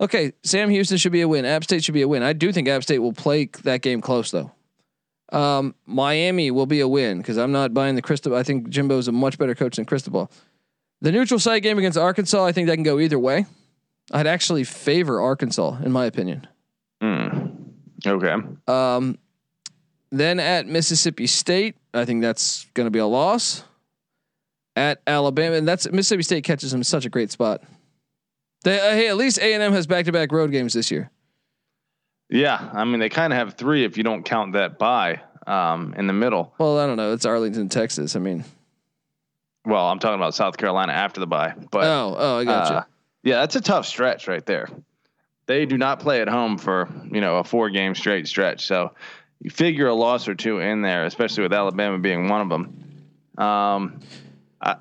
A: Okay, Sam Houston should be a win. App State should be a win. I do think App State will play that game close though. Um, Miami will be a win because I'm not buying the Cristobal. I think Jimbo's a much better coach than Cristobal. The neutral site game against Arkansas, I think that can go either way. I'd actually favor Arkansas in my opinion.
E: Mm. Okay.
A: Um, then at Mississippi State, I think that's going to be a loss. At Alabama, and that's Mississippi State catches them in such a great spot. They, uh, hey, at least A and M has back to back road games this year.
E: Yeah, I mean they kind of have three if you don't count that bye um, in the middle.
A: Well, I don't know. It's Arlington, Texas. I mean,
E: Well, I'm talking about South Carolina after the bye, but
A: oh, oh, I got
E: uh, yeah, that's a tough stretch right there. They do not play at home for you know a four game straight stretch, so you figure a loss or two in there, especially with Alabama being one of them. Um, I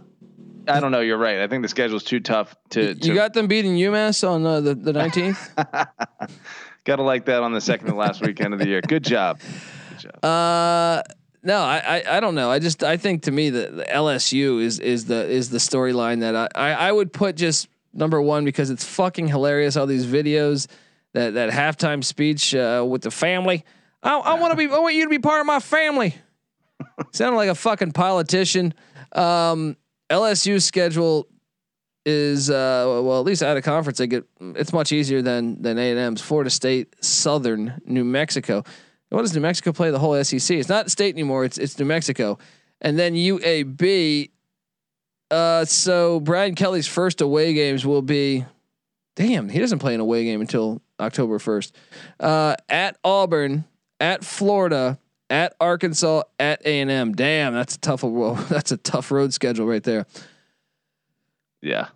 E: I don't know. You're right. I think the schedule's too tough to.
A: you.
E: to
A: You got them beating UMass on uh, the the nineteenth. [LAUGHS]
E: Gotta like that on the second to last weekend of the year. Good job. Good job.
A: uh, no, I, I I don't know. I just I think to me that the LSU is is the is the storyline that I, I I would put just number one because it's fucking hilarious. All these videos that that halftime speech uh, with the family. I, I want to be. I want you to be part of my family. [LAUGHS] Sounded like a fucking politician. Um, LSU's schedule is uh, well, at least out of conference, they get it's much easier than than A and M's. Florida State, Southern, New Mexico. What does New Mexico play the whole SEC? It's not state anymore. It's it's New Mexico, and then UAB. Uh, so Brian Kelly's first away games will be, damn, he doesn't play an away game until October first. Uh, at Auburn, at Florida, at Arkansas, at A and M. Damn, that's a tough. [LAUGHS] That's a tough road schedule right there.
E: Yeah,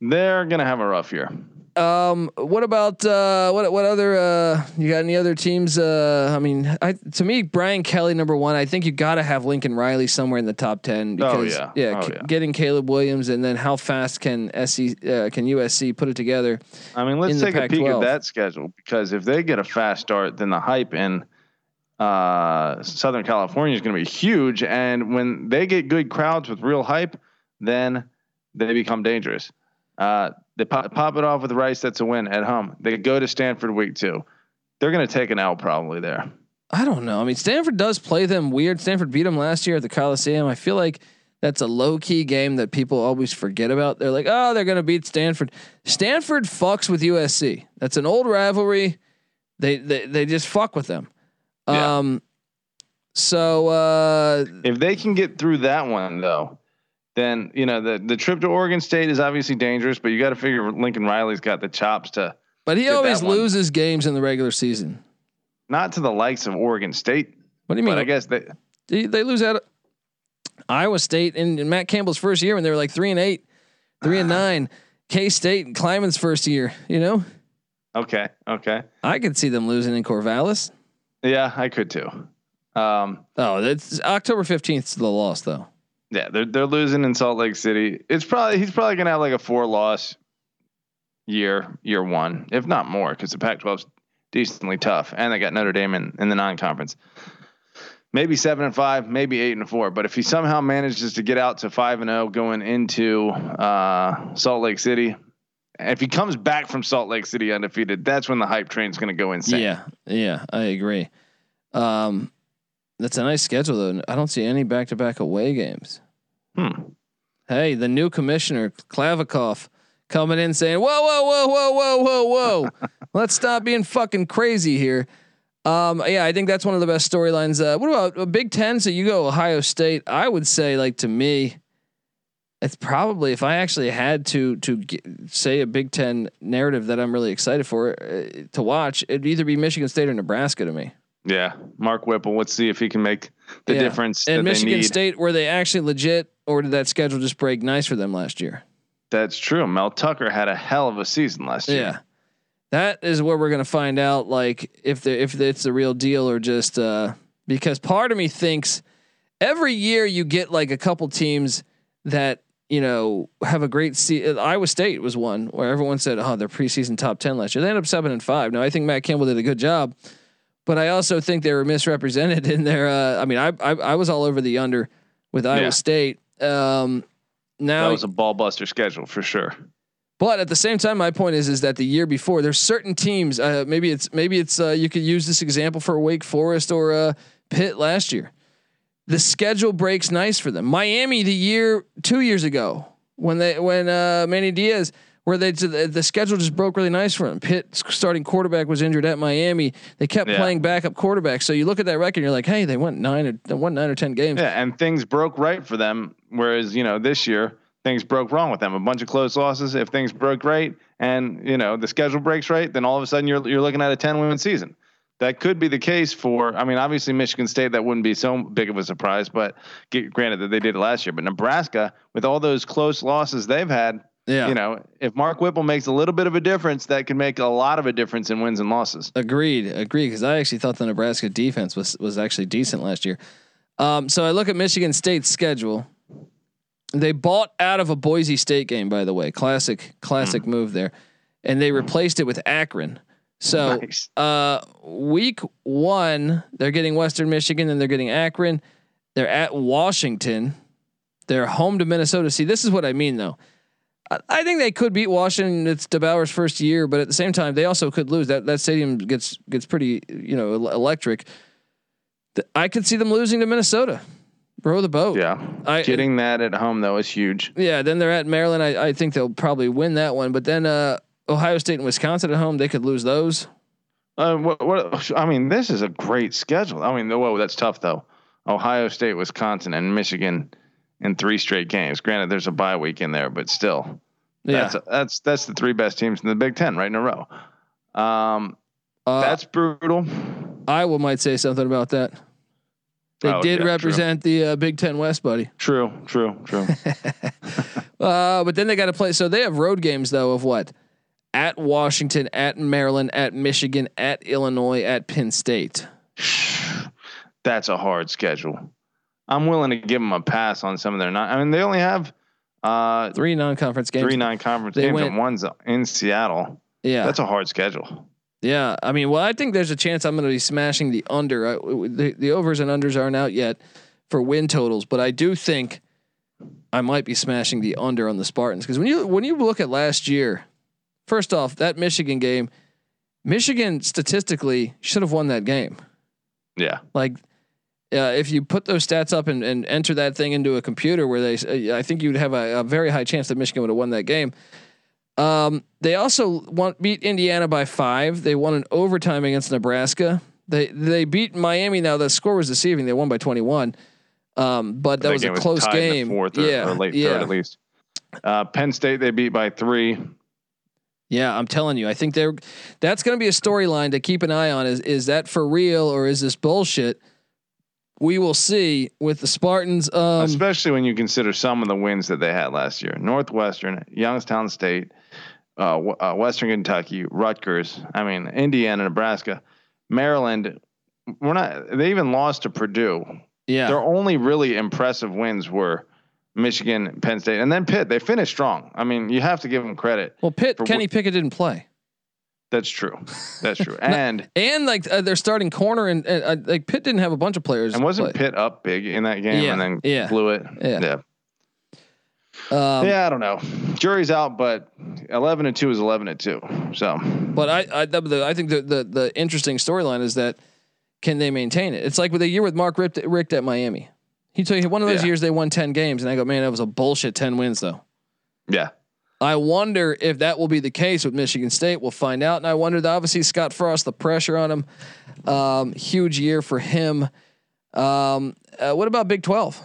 E: they're gonna have a rough year.
A: Um, what about uh, what what other uh, you got any other teams? Uh, I mean, I, to me, Brian Kelly number one. I think you got to have Lincoln Riley somewhere in the top ten. because
E: yeah.
A: yeah,
E: Oh, yeah.
A: getting Caleb Williams and then how fast can SC uh, can USC put it together?
E: I mean, let's take a peek
A: Pac-12.
E: at that schedule because if they get a fast start, then the hype in uh, Southern California is going to be huge. And when they get good crowds with real hype, then they become dangerous. Uh, they pop, pop it off with Rice. That's a win at home. They go to Stanford week two. They're going to take an L probably there.
A: I don't know. I mean, Stanford does play them weird. Stanford beat them last year at the Coliseum. I feel like that's a low key game that people always forget about. They're like, oh, they're going to beat Stanford. Stanford fucks with USC. That's an old rivalry. They they they just fuck with them.
E: Yeah.
A: Um. So uh,
E: If they can get through that one though, then you know the the trip to Oregon State is obviously dangerous, but you got to figure Lincoln Riley's got the chops to
A: but he always loses games in the regular season.
E: not to the likes of Oregon State,
A: What do you mean?
E: but I guess they
A: They, they lose out Iowa State in, in Matt Campbell's first year when they were like three and eight, three and nine. K State and Klieman's first year. You know,
E: okay, okay.
A: I could see them losing in Corvallis.
E: Yeah, I could too. Um,
A: Oh, that's October fifteenth. The loss though.
E: Yeah, they're they're losing in Salt Lake City. It's probably he's probably gonna have like a four loss year year one, if not more, because the Pac-12's decently tough, and they got Notre Dame in, in the non-conference. Maybe seven and five, maybe eight and four. But if he somehow manages to get out to five and zero going into uh, Salt Lake City, if he comes back from Salt Lake City undefeated, that's when the hype train's going to go insane.
A: Yeah, yeah, I agree. Um, that's a nice schedule though. I don't see any back to back away games.
E: Hmm.
A: Hey, the new commissioner Kliavkoff coming in saying, "Whoa, whoa, whoa, whoa, whoa, whoa, whoa! [LAUGHS] Let's stop being fucking crazy here." Um, yeah, I think that's one of the best storylines. Uh, what about uh, Big Ten? So you go Ohio State. I would say, like to me, it's probably if I actually had to to get, say a Big Ten narrative that I'm really excited for uh, to watch, it'd either be Michigan State or Nebraska to me.
E: Yeah, Mark Whipple. Let's see if he can make the
A: Yeah.
E: difference
A: And Michigan. State, were they actually legit, or did that schedule just break nice for them last year?
E: That's true. Mel Tucker had a hell of a season last year.
A: Yeah, that is where we're gonna find out, like if the if it's the real deal or just uh, because part of me thinks every year you get like a couple teams that you know have a great se- Iowa State was one where everyone said, oh, they're preseason top ten last year. They ended up seven and five. Now I think Matt Campbell did a good job, but I also think they were misrepresented in their. Uh, I mean, I, I I was all over the under with Iowa
E: Yeah.
A: State. Um, now
E: That was a ball buster schedule for sure.
A: but at the same time, my point is is that the year before, there's certain teams. Uh, maybe it's maybe it's uh, you could use this example for Wake Forest or uh, Pitt last year. The schedule breaks nice for them. Miami the year two years ago when they when uh, Manny Diaz where they the, the schedule just broke really nice for them. Pitt starting quarterback was injured at Miami. They kept
E: Yeah.
A: playing backup quarterback. So you look at that record, you're like, hey, they went nine or they won nine or ten games.
E: Yeah, and things broke right for them. Whereas you know this year things broke wrong with them. A bunch of close losses. If things broke right and you know the schedule breaks right, then all of a sudden you're you're looking at a 10 win season. That could be the case for. I mean, obviously Michigan State that wouldn't be so big of a surprise, but get, granted that they did it last year. But Nebraska, with all those close losses they've had,
A: Yeah.
E: you know, if Mark Whipple makes a little bit of a difference, that can make a lot of a difference in wins and losses.
A: Agreed, agreed. Because I actually thought the Nebraska defense was was actually decent last year. Um, so I look at Michigan State's schedule. They bought out of a Boise State game, by the way. Classic, classic move there, and they replaced it with Akron. So
E: Nice.
A: uh, week one, they're getting Western Michigan, and they're getting Akron. They're at Washington. They're home to Minnesota. See, this is what I mean, though. I, think they could beat Washington. It's DeBoer's first year, but at the same time, they also could lose. That that stadium gets gets pretty you know electric. I could see them losing to Minnesota. Row the boat.
E: Yeah,
A: I-
E: getting that at home though is huge.
A: Yeah, then they're at Maryland. I, I think they'll probably win that one. But then uh, Ohio State and Wisconsin at home, they could lose those.
E: Uh, what, what? I mean, this is a great schedule. I mean, whoa, that's tough though. Ohio State, Wisconsin, and Michigan in three straight games. Granted, there's a bye week in there, but still,
A: Yeah,
E: that's that's that's the three best teams in the Big Ten right in a row. Um,
A: uh,
E: that's brutal.
A: Iowa might say something about that. They
E: Oh,
A: did
E: yeah,
A: represent the uh, Big Ten West, buddy.
E: True, true, true. [LAUGHS]
A: Uh, but then they got to play. So they have road games though of what? At Washington, at Maryland, at Michigan, at Illinois, at Penn State. [SIGHS]
E: that's a hard schedule. I'm willing to give them a pass on some of their non. I mean, they only have uh,
A: Three non-conference games.
E: three non-conference
A: They
E: games,
A: went-
E: and one's in Seattle.
A: yeah,
E: That's a hard schedule.
A: yeah. I mean, well, I think there's a chance I'm going to be smashing the under. I, the, the overs and unders aren't out yet for win totals, but I do think I might be smashing the under on the Spartans because when you when you look at last year, first off, that Michigan game, Michigan statistically should have won that game.
E: Yeah.
A: Like, uh, if you put those stats up and, and enter that thing into a computer where they, uh, I think you'd have a, a very high chance that Michigan would have won that game. Um, they also won, beat Indiana by five. They won an overtime against Nebraska. They they beat Miami. Now the score was deceiving. They won by twenty one. Um, but that, was a close game.
E: fourth or,
A: yeah,
E: or late
A: yeah,
E: third at least. Uh, Penn State they beat by three.
A: yeah. I'm telling you, I think they're. That's going to be a storyline to keep an eye on. Is is that for real or is this bullshit? We will see with the Spartans. Um,
E: especially when you consider some of the wins that they had last year: Northwestern, Youngstown State, uh, w- uh, Western Kentucky, Rutgers. I mean, Indiana, Nebraska, Maryland. We're not. They even lost to Purdue.
A: yeah,
E: Their only really impressive wins were Michigan, Penn State, and then Pitt. They finished strong. I mean, you have to give them credit.
A: Well, Pitt, Kenny Pickett didn't play,
E: That's true. That's true. [LAUGHS] And
A: and like uh, their starting corner and uh, uh, like Pitt didn't have a bunch of players.
E: and wasn't
A: play.
E: Pitt up big in that game
A: Yeah,
E: and then
A: yeah,
E: blew it?
A: yeah.
E: yeah.
A: Um,
E: yeah, I don't know. Jury's out, but eleven and two is eleven and two. So
A: But I I, the, the, I think the, the the interesting storyline is that can they maintain it? It's like with a year with Mark Richt, Richt at Miami. He told you one of those
E: Yeah.
A: years they won ten games, and I go, man, that was a bullshit ten wins though.
E: yeah,
A: I wonder if that will be the case with Michigan State. We'll find out. And I wonder, that obviously, Scott Frost, the pressure on him, um, huge year for him. Um, uh, what about Big 12?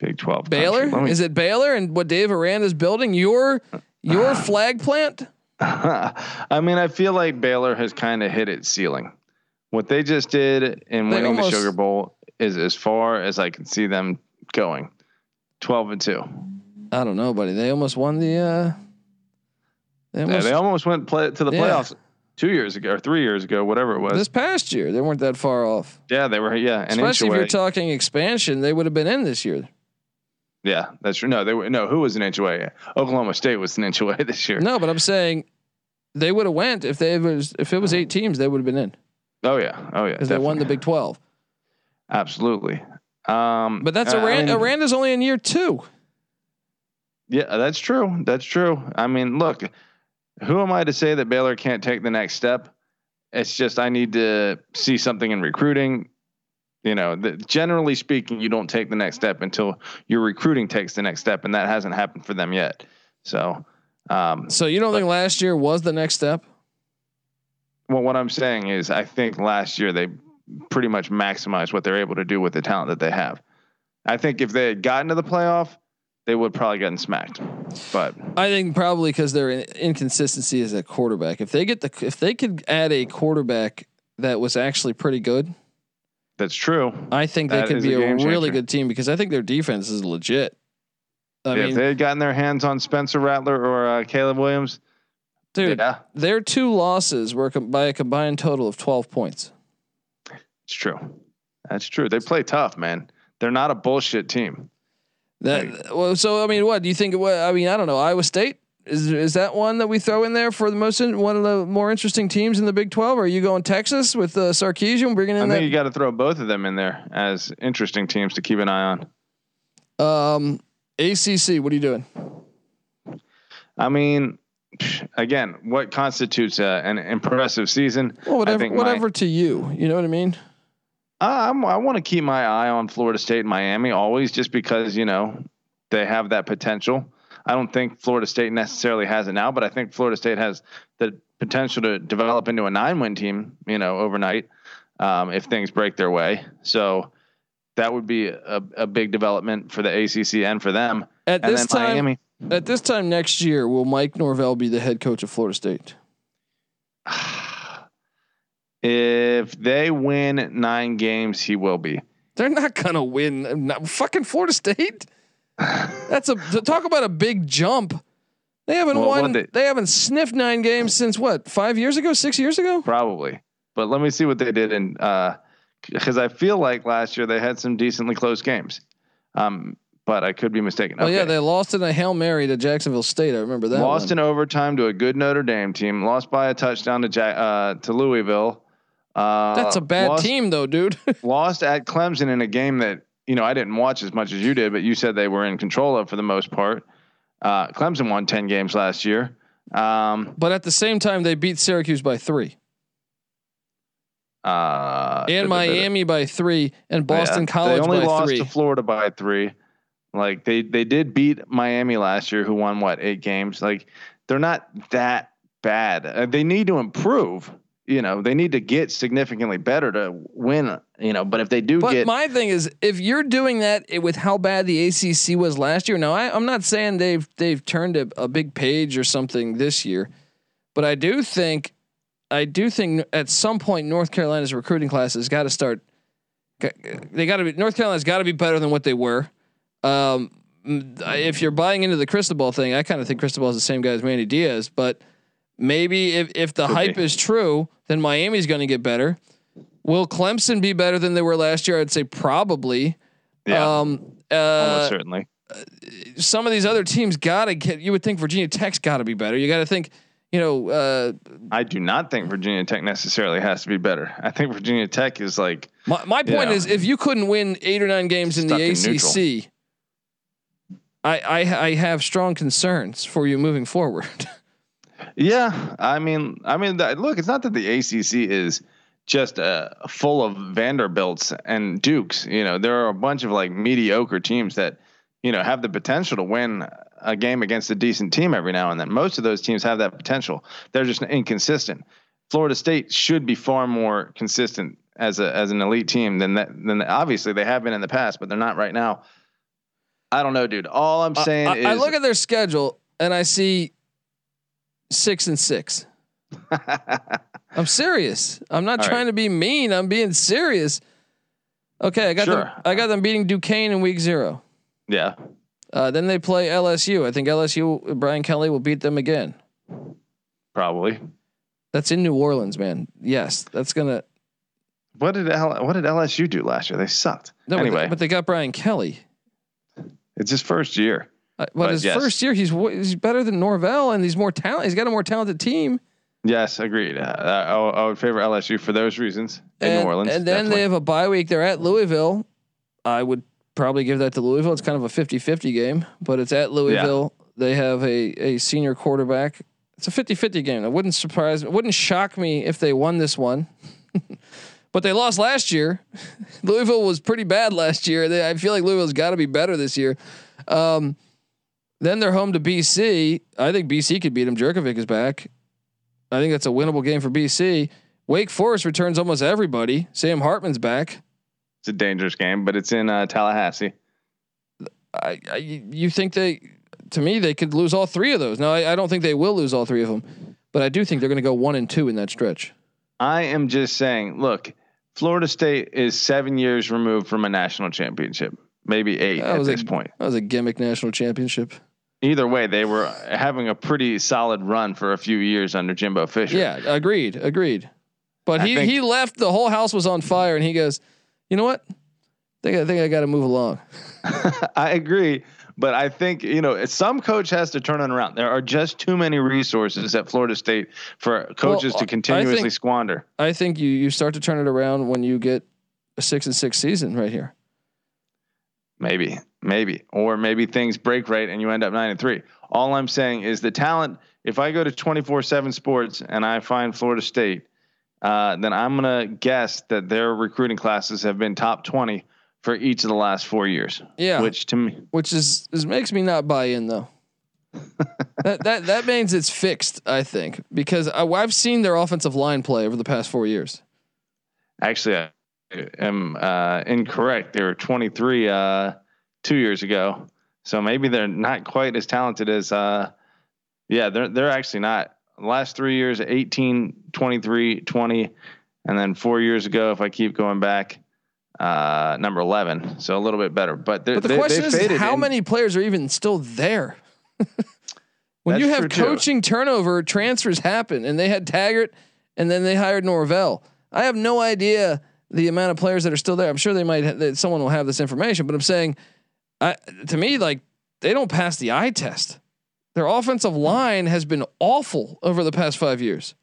E: Big Twelve.
A: Baylor?
E: me-
A: Is it Baylor and what Dave Aranda is building? Your your flag plant? [LAUGHS]
E: I mean, I feel like Baylor has kind of hit its ceiling. What they just did in
A: They
E: winning
A: almost-
E: the Sugar Bowl is as far as I can see them going. Twelve and two.
A: I don't know, buddy. They almost won the. Uh, they
E: Yeah,
A: almost,
E: they almost went play to the
A: Yeah.
E: playoffs two years ago or three years ago, whatever it was.
A: this past year, they weren't that far off.
E: yeah, they were. Yeah,
A: Especially if you're talking expansion, they would have been in this year.
E: yeah, that's true. No, they were. No, who was an inch away? Oklahoma State was an inch [LAUGHS] away this year.
A: No, but I'm saying they would have went if they was if it was eight teams, they would have been in
E: Oh yeah. Oh yeah.
A: because they won the. Big Twelve.
E: Absolutely. Um,
A: But that's
E: uh,
A: Aran-
E: I mean,
A: Aranda's only in year two.
E: Yeah, that's true. That's true. I mean, look, who am I to say that Baylor can't take the next step? It's just I need to see something in recruiting. You know, the, generally speaking, you don't take the next step until your recruiting takes the next step, and that hasn't happened for them yet. So, um,
A: So you don't think last year was the next step?
E: well, what I'm saying is, I think last year they pretty much maximized what they're able to do with the talent that they have. I think if they had gotten to the playoff, they would probably gotten smacked. But
A: I think probably because their inconsistency is at quarterback. If they get the if they could add a quarterback that was actually pretty good,
E: that's true.
A: I think they could be
E: a
A: a, really good team because I think their defense is legit. I
E: Yeah, if
A: mean,
E: they had gotten their hands on Spencer Rattler or uh, Caleb Williams,
A: dude,
E: yeah,
A: their two losses were com- by a combined total of twelve points.
E: it's true. That's true. They play tough, man. They're not a bullshit team.
A: That well, so I mean, what do you think? What I mean, I don't know. Iowa State is is that one that we throw in there for the most in, one of the more interesting teams in the Big Twelve? Or Are you going Texas with uh, Sarkisian bringing in?
E: I think
A: that?
E: you got to throw both of them in there as interesting teams to keep an eye on.
A: Um, ACC, what are you doing?
E: I mean, again, what constitutes a, an impressive season?
A: Well, whatever,
E: my-
A: whatever to you. You know what I mean?
E: Uh, I'm, I want to keep my eye on Florida State and Miami always, just because you know they have that potential. I don't think Florida State necessarily has it now, but I think Florida State has the potential to develop into a nine-win team. You know, overnight um, if things break their way. So that would be a, a big development for the ACC and for them.
A: At
E: And
A: this time,
E: Miami.
A: at this time next year, will Mike Norvell be the head coach of Florida State? [SIGHS] [SIGHS] [SIGHS]
E: If they win nine games, he will be.
A: They're not gonna win. Not, fucking Florida State. That's a talk about a big jump. They haven't
E: Well,
A: won. They,
E: they-
A: haven't sniffed nine games since what? Five years ago? Six years ago?
E: Probably. But let me see what they did in because I feel like last year they had some decently close games. Um, but I could be mistaken.
A: Oh yeah, they lost in a hail mary to Jacksonville State. I remember that.
E: lost
A: one.
E: in overtime to a good Notre Dame team. Lost by a touchdown to ja- uh, to Louisville. Uh,
A: That's a bad
E: lost,
A: team though, dude. [LAUGHS]
E: Lost at Clemson in a game that you know I didn't watch as much as you did, but you said they were in control of for the most part. Uh, Clemson won ten games last year. Um,
A: but at the same time, they beat Syracuse by three
E: uh,
A: and Miami by three and Boston
E: Yeah,
A: College
E: They only
A: by
E: lost
A: three.
E: to Florida by three. Like they they did beat Miami last year, who won what eight games. Like they're not that bad. Uh, they need to improve. You know, they need to get significantly better to win. You know, but if they do
A: But
E: get,
A: my thing is, if you're doing that with how bad the ACC was last year, now I, I'm not saying they've they've turned a, a big page or something this year, but I do think, I do think at some point North Carolina's recruiting class has got to start. They got to be North Carolina's got to be better than what they were. Um, if you're buying into the Cristobal thing, I kind of think Cristobal is the same guy as Manny Diaz, but maybe if if the
E: Could
A: hype
E: be.
A: is true, then Miami's going to get better. Will Clemson be better than they were last year? I'd say probably.
E: yeah,
A: Um,
E: almost
A: uh,
E: certainly.
A: some of these other teams got to get. You would think Virginia Tech's got to be better. You got to think, you know, uh,
E: I do not think Virginia Tech necessarily has to be better. I think Virginia Tech is like
A: my my point
E: Yeah.
A: is if you couldn't win eight or nine games in the
E: in
A: ACC, I, I I have strong concerns for you moving forward. [LAUGHS]
E: Yeah, I mean, I mean, look, it's not that the ACC is just uh, full of Vanderbilts and Dukes. You know, there are a bunch of like mediocre teams that you know have the potential to win a game against a decent team every now and then. Most of those teams have that potential. They're just inconsistent. Florida State should be far more consistent as a as an elite team than that. Than obviously they have been in the past, but they're not right now. I don't know, dude. All I'm saying
A: I,
E: is,
A: I look at their schedule and I see six and six. [LAUGHS] I'm serious. I'm not
E: All
A: trying
E: right.
A: to be mean. I'm being serious. Okay, I got them. I got them beating Duquesne in week zero.
E: yeah,
A: Uh, then they play LSU. I think LSU. Brian Kelly will beat them again.
E: probably.
A: That's in New Orleans, man. Yes, that's gonna.
E: What did L- what did LSU do last year? They sucked.
A: No, but-
E: anyway,
A: but they got Brian Kelly.
E: it's his first year.
A: Uh, but,
E: But
A: his
E: yes.
A: first year, he's he's better than Norvell, and he's more talent. He's got a more talented team.
E: Yes, agreed. Uh, I, I would favor LSU for those reasons in
A: and,
E: New Orleans.
A: And then
E: definitely.
A: they have a bye week. They're at Louisville. I would probably give that to Louisville. It's kind of a 50-50 game, but it's at Louisville. They have a a senior quarterback. It's a 50-50 game. It wouldn't surprise it wouldn't shock me if they won this one. [LAUGHS] but they lost last year. [LAUGHS] Louisville was pretty bad last year. They, I feel like Louisville's got to be better this year. Um, then they're home to BC. I think BC could beat them. Jurkovec is back. I think that's a winnable game for BC. Wake Forest returns almost everybody. Sam Hartman's back.
E: it's a dangerous game, but it's in uh, Tallahassee.
A: I, I, you think they, to me, they could lose all three of those. Now, I, I don't think they will lose all three of them, but I do think they're going to go one and two in that stretch.
E: I am just saying. Look, Florida State is seven years removed from a national championship, maybe eight
A: That
E: at
A: was
E: this
A: a-
E: point.
A: That was a gimmick national championship.
E: Either way, they were having a pretty solid run for a few years under Jimbo Fisher.
A: Yeah, agreed, agreed. But
E: I
A: he
E: think-
A: he left. The whole house was on fire, and he goes, "You know what? I think I think I got to move along." [LAUGHS] [LAUGHS]
E: I agree, but I think you know some coach has to turn it around. There are just too many resources at Florida State for coaches
A: Well,
E: to continuously
A: think-
E: squander.
A: I think you you start to turn it around when you get a six and six season right here.
E: Maybe, maybe, or maybe things break right and you end up nine and three. All I'm saying is the talent. If I go to 24 seven sports and I find Florida State, uh, then I'm gonna guess that their recruiting classes have been top 20 for each of the last four years.
A: Yeah,
E: which to me,
A: which is, is makes me not buy in though. [LAUGHS] that that that means it's fixed. I think because I, I've seen their offensive line play over the past four years.
E: Actually, I am uh, incorrect. They were 23 uh, two years ago, so maybe they're not quite as talented as. Uh, yeah, they're they're actually not. last three years, 18, 23, 20, and then four years ago, if I keep going back, uh, number 11. So a little bit better. But,
A: but the
E: they,
A: question
E: they
A: is, how
E: in,
A: many players are even still there? [LAUGHS] when
E: That's
A: you have
E: true, too.
A: coaching turnover, transfers happen, and they had Taggart, and then they hired Norvell. I have no idea the amount of players that are still there. I'm sure they might. Ha- that someone will have this information, but I'm saying, I, to me, like they don't pass the eye test. Their offensive line has been awful over the past five years.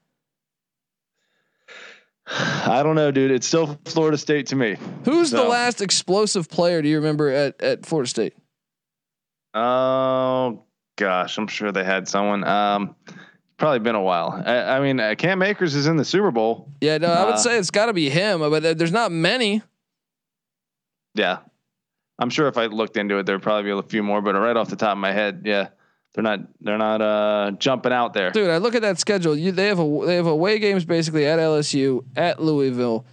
A: [SIGHS]
E: I don't know, dude. It's still Florida State to me.
A: Who's the last explosive player do you remember at at Florida State?
E: Oh gosh, I'm sure they had someone. Um, probably been a while. I, I mean, uh, Cam Akers is in the Super Bowl.
A: Yeah, no, I would
E: Uh,
A: say it's got to be him, but there's not many.
E: Yeah, I'm sure if I looked into it, there'd probably be a few more. But right off the top of my head, yeah, they're not they're not uh, jumping out there.
A: Dude, I look at that schedule. You they have a they have away games basically at LSU, at Louisville,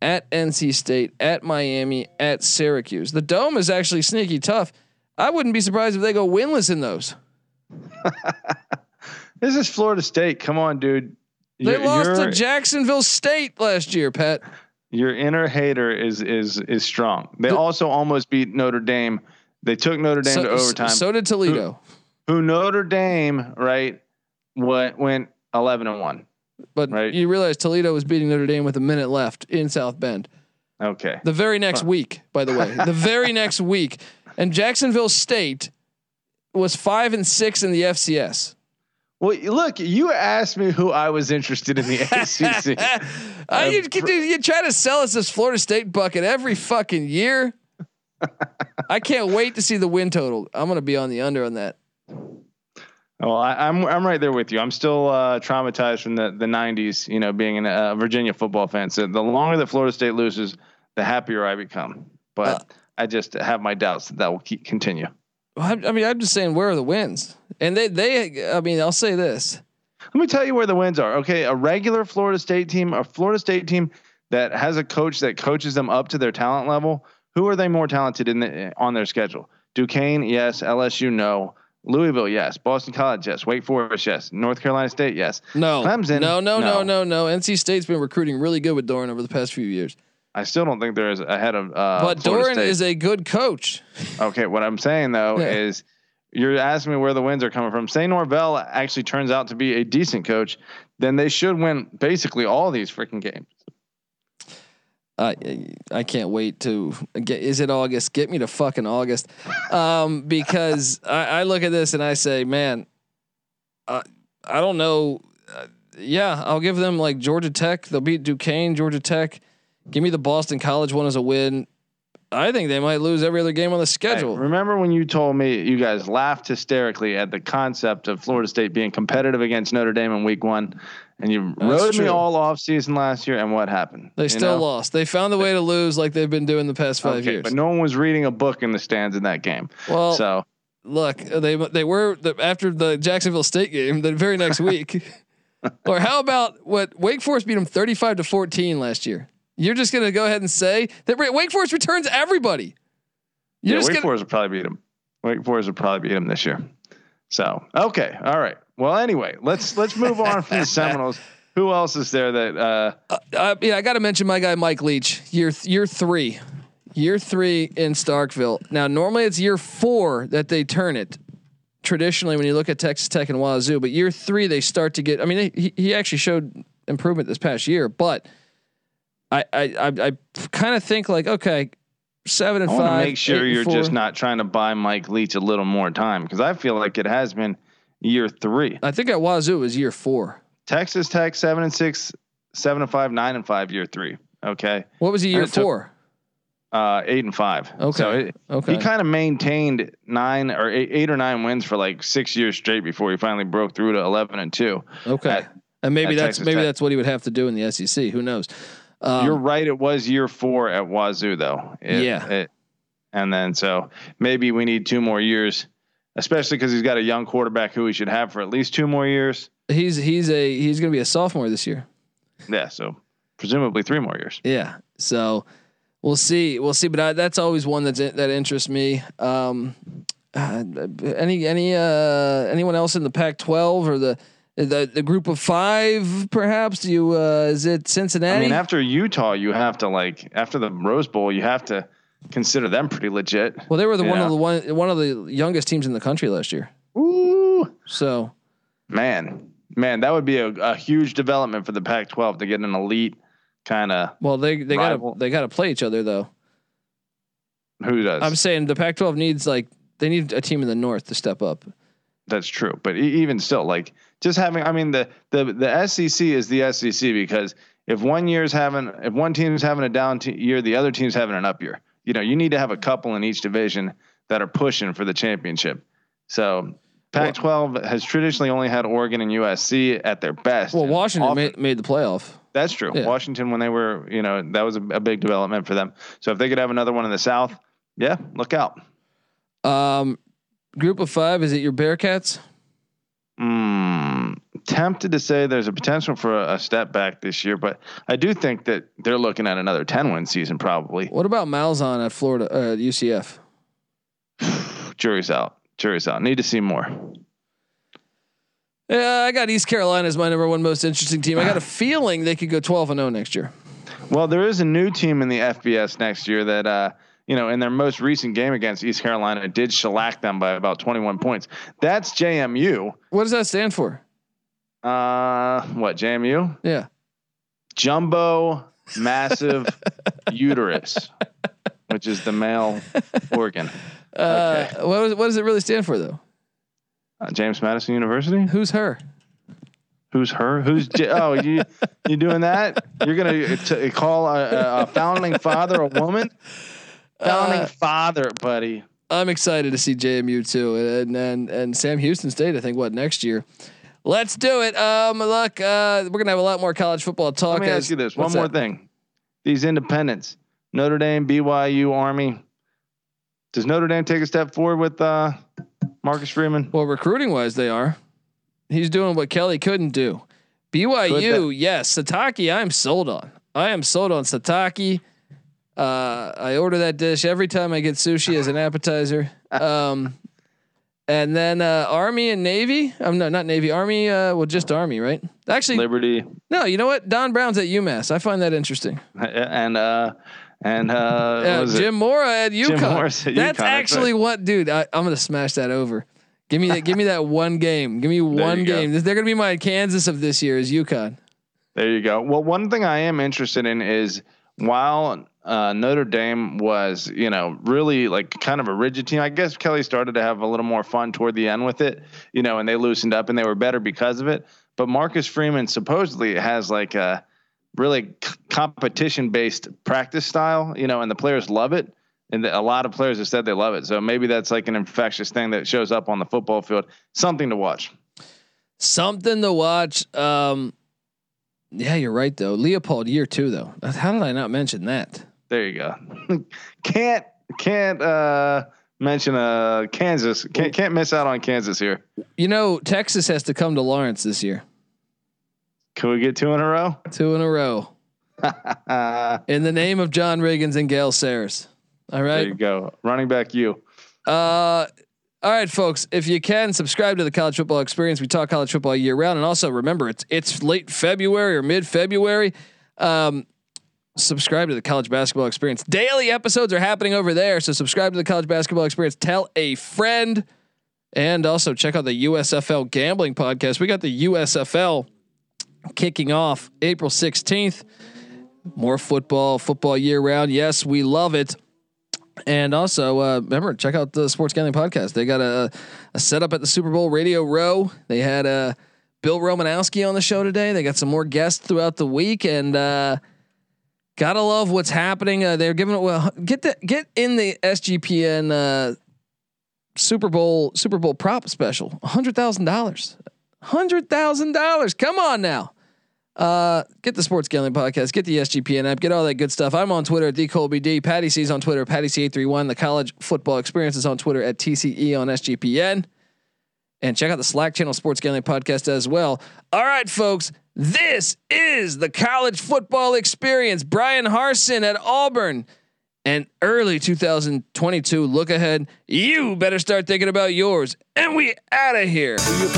A: at NC State, at Miami, at Syracuse. The dome is actually sneaky tough. I wouldn't be surprised if they go winless in those. [LAUGHS]
E: This is Florida State. Come on, dude.
A: They
E: Your-
A: lost
E: your,
A: to Jacksonville State last year, Pat.
E: your inner hater is is is strong. They
A: The-
E: also almost beat Notre Dame. They took Notre Dame
A: So,
E: to overtime.
A: so did Toledo.
E: who Notre Dame right What went eleven and one.
A: But
E: Right.
A: you realize Toledo was beating Notre Dame with a minute left in South Bend.
E: Okay.
A: The very next week, by the way, the very next week, and Jacksonville State was five and six in the FCS.
E: Well, look, you asked me who I was interested in the [LAUGHS] ACC.
A: You,
E: Uh,
A: you, you try to sell us this Florida State bucket every fucking year. [LAUGHS] I can't wait to see the win total. I'm gonna be on the under on that.
E: Well, I, I'm I'm right there with you. I'm still uh, traumatized from the the '90s. You know, being a uh, Virginia football fan. So the longer that Florida State loses, the happier I become. But
A: Uh,
E: I just have my doubts that that will keep continue.
A: I, I mean, I'm just saying, where are the wins? And they, they, I mean, I'll say this:
E: Let me tell you where the wins are. Okay, a regular Florida State team, a Florida State team that has a coach that coaches them up to their talent level. Who are they more talented in the, on their schedule? Duquesne, yes. LSU, no. Louisville, yes. Boston College, yes. Wake Forest, yes. North Carolina State, yes.
A: no,
E: Clemson,
A: no, no, no,
E: no.
A: no, no. NC State's been recruiting really good with Doeren over the past few years,
E: I still don't think they're as ahead of. Uh,
A: but
E: Florida
A: Doeren
E: State.
A: is a good coach.
E: Okay, what I'm saying though
A: Yeah.
E: is you're asking me where the wins are coming from. Say Norvell actually turns out to be a decent coach, then they should win basically all these freaking games.
A: I I can't wait to get. Is it August? Get me to fucking August, um, because [LAUGHS] I, I look at this and I say, man, uh, I don't know. Uh, yeah, I'll give them like Georgia Tech. They'll beat Duquesne, Georgia Tech. Give me the Boston College one as a win. I think they might lose every other game on the
E: Hey,
A: schedule.
E: remember when you told me you guys laughed hysterically at the concept of Florida State being competitive against Notre Dame in week one, and you
A: That's
E: rode me all off season last year, and what happened?
A: they
E: You
A: still
E: know?
A: lost. They found the way to lose like they've been doing the past five
E: Okay,
A: years.
E: but no one was reading a book in the stands in that game.
A: well,
E: so
A: look, they they were the, after the Jacksonville State game the very next [LAUGHS] week. or how about what Wake Forest beat them thirty five to fourteen last year? You're just gonna go ahead and say that Wake Forest returns everybody. You're
E: yeah, Wake
A: gonna,
E: Forest will probably beat them. Wake Forest will probably beat them this year. So okay, all right. Well, anyway, let's let's move on from the [LAUGHS] Seminoles. Who else is there that? Uh,
A: uh, uh, yeah, I got to mention my guy Mike Leach. Year year three, year three in Starkville. Now normally it's year four that they turn it. Traditionally, when you look at Texas Tech and Wazoo, but year three they start to get. I mean, he he actually showed improvement this past year, but I I I, I kind of think like okay, seven and
E: I want to
A: five.
E: make sure you're
A: four.
E: just not trying to buy Mike Leach a little more time because I feel like it has been year three.
A: I think at Wazoo it was year four.
E: Texas Tech seven and six, seven and five, nine and five, year three. Okay,
A: What was he
E: And
A: year
E: it took-
A: four?
E: Uh, eight and five.
A: Okay.
E: So it,
A: Okay.
E: he kind of maintained nine or eight, eight or nine wins for like six years straight before he finally broke through to eleven and two.
A: Okay.
E: at-
A: and maybe that's
E: Texas
A: maybe
E: Tech.
A: that's what he would have to do in the SEC. Who knows? Um,
E: You're right. It was year four at Wazoo, though. It-
A: Yeah.
E: it- and then so maybe we need two more years, especially because he's got a young quarterback who we should have for at least two more years.
A: he's he's a he's going to be a sophomore this year.
E: Yeah. So presumably three more years.
A: Yeah. So we'll see. We'll see. But I, that's always one that's that interests me. Um, uh, any any uh anyone else in the Pac-12 or the the the group of five perhaps? Do you uh is it Cincinnati?
E: I mean, after Utah, you have to like after the Rose Bowl, you have to consider them pretty legit.
A: well, they were the one
E: Yeah.
A: of the one one of the youngest teams in the country last year.
E: Ooh,
A: So
E: man, man, that would be a, a huge development for the Pac-12 to get an elite kind of.
A: well, they they got to they got to play each other though.
E: Who does?
A: I'm saying the Pac-12 needs like they need a team in the North to step up.
E: That's true, but e- even still, like just having, I mean, the the the SEC is the SEC because if one year's having, if one team's having a down te- year, the other team's having an up year. You know, you need to have a couple in each division that are pushing for the championship. So, Pac-12 has traditionally only had Oregon and USC at their best.
A: Well, Washington
E: often-
A: made, made the playoff.
E: That's true.
A: Yeah.
E: Washington, when they were, you know, that was a, a big development for them. So if they could have another one in the South, yeah, look out.
A: Um, group of five. Is it your Bearcats?
E: Mm, tempted to say there's a potential for a, step back this year, but I do think that they're looking at another 10 win season probably.
A: What about Malzahn at Florida uh, UCF? [SIGHS]
E: Jury's out. Jury's out. Need to see more.
A: Yeah, I got East Carolina as my number one most interesting team. I got a [SIGHS] feeling they could go twelve and zero next year.
E: Well, there is a new team in the FBS next year that, uh, you know, in their most recent game against East Carolina, did shellac them by about 21 points. That's JMU.
A: What does that stand for?
E: Uh, what, JMU?
A: Yeah,
E: Jumbo Massive [LAUGHS] Uterus, which is the male organ. [LAUGHS]
A: uh, what, was, what does it really stand for though?
E: Uh, James Madison University.
A: Who's her?
E: Who's her? Who's J- oh you you doing that? You're gonna t- call a, a founding father a woman? Founding
A: Uh,
E: father, buddy.
A: I'm excited to see JMU too, and and and Sam Houston State. I think what next year. Let's do it. Um, look, uh, we're gonna have a lot more college football talk.
E: Let me
A: as-
E: ask you this: one more
A: that?
E: thing. These independents, Notre Dame, BYU, Army. Does Notre Dame take a step forward with uh, Marcus Freeman?
A: Well, recruiting wise, they are. He's doing what Kelly couldn't do. BYU, yes. Sitake, I'm sold on. I am sold on Sitake. Uh, I order that dish every time I get sushi as an appetizer. Um, and then uh, Army and Navy. I'm no, not Navy. Army. Uh, well, just Army, right? Actually,
E: Liberty
A: no. You know what? Don Brown's at UMass. I find that interesting. [LAUGHS]
E: and uh, and uh?
A: Jim Mora at UConn.
E: Morris at
A: That's
E: UConn, that's
A: actually what, dude. I, I'm gonna smash that over. Give me that. give me that [LAUGHS] one game. Give me one
E: you go.
A: game. They're gonna be my Kansas of this year. Is UConn.
E: There you go. Well, one thing I am interested in is while uh, Notre Dame was, you know, really like kind of a rigid team. I guess Kelly started to have a little more fun toward the end with it, you know, and they loosened up and they were better because of it. But Marcus Freeman supposedly has like a really competition based practice style, you know, and the players love it. And a lot of players have said they love it. So maybe that's like an infectious thing that shows up on the football field. Something to watch.
A: Something to watch. Um, yeah, you're right though. Leipold year two though. How did I not mention that?
E: There you go. [LAUGHS] can't can't uh mention uh Kansas. Can't can't miss out on Kansas here.
A: You know, Texas has to come to Lawrence this year.
E: Can we get two in a row?
A: Two in a row. [LAUGHS] In the name of John Riggins and Gale Sayers. All right.
E: there you go. Running back you.
A: Uh, all right, folks. If you can subscribe to the College Football Experience, we talk college football year round, and also remember it's it's late February or mid February. Um, subscribe to the College Basketball Experience. Daily episodes are happening over there, so subscribe to the College Basketball Experience. Tell a friend, and also check out the USFL Gambling Podcast. We got the USFL kicking off April sixteenth. More football, football year round. Yes, we love it. And also, uh, remember, check out the Sports Gambling Podcast. They got a, a setup at the Super Bowl Radio Row. They had uh, Bill Romanowski on the show today. They got some more guests throughout the week, and uh, Gotta love what's happening. Uh, they're giving it well. Get the get in the SGPN uh, Super Bowl Super Bowl prop special. hundred thousand dollars. Hundred thousand dollars. Come on now. Uh, get the Sports Gambling Podcast. Get the SGPN app. Get all that good stuff. I'm on Twitter at DColbyD. Patty C's on Twitter. Patty C831. The College Football Experience is on Twitter at TCE on SGPN. And check out the Slack channel Sports Gambling Podcast as well. All right, folks. This is the college football experience. Bryan Harsin at Auburn and early 2022 look ahead. You better start thinking about yours. And we out of here.
C: you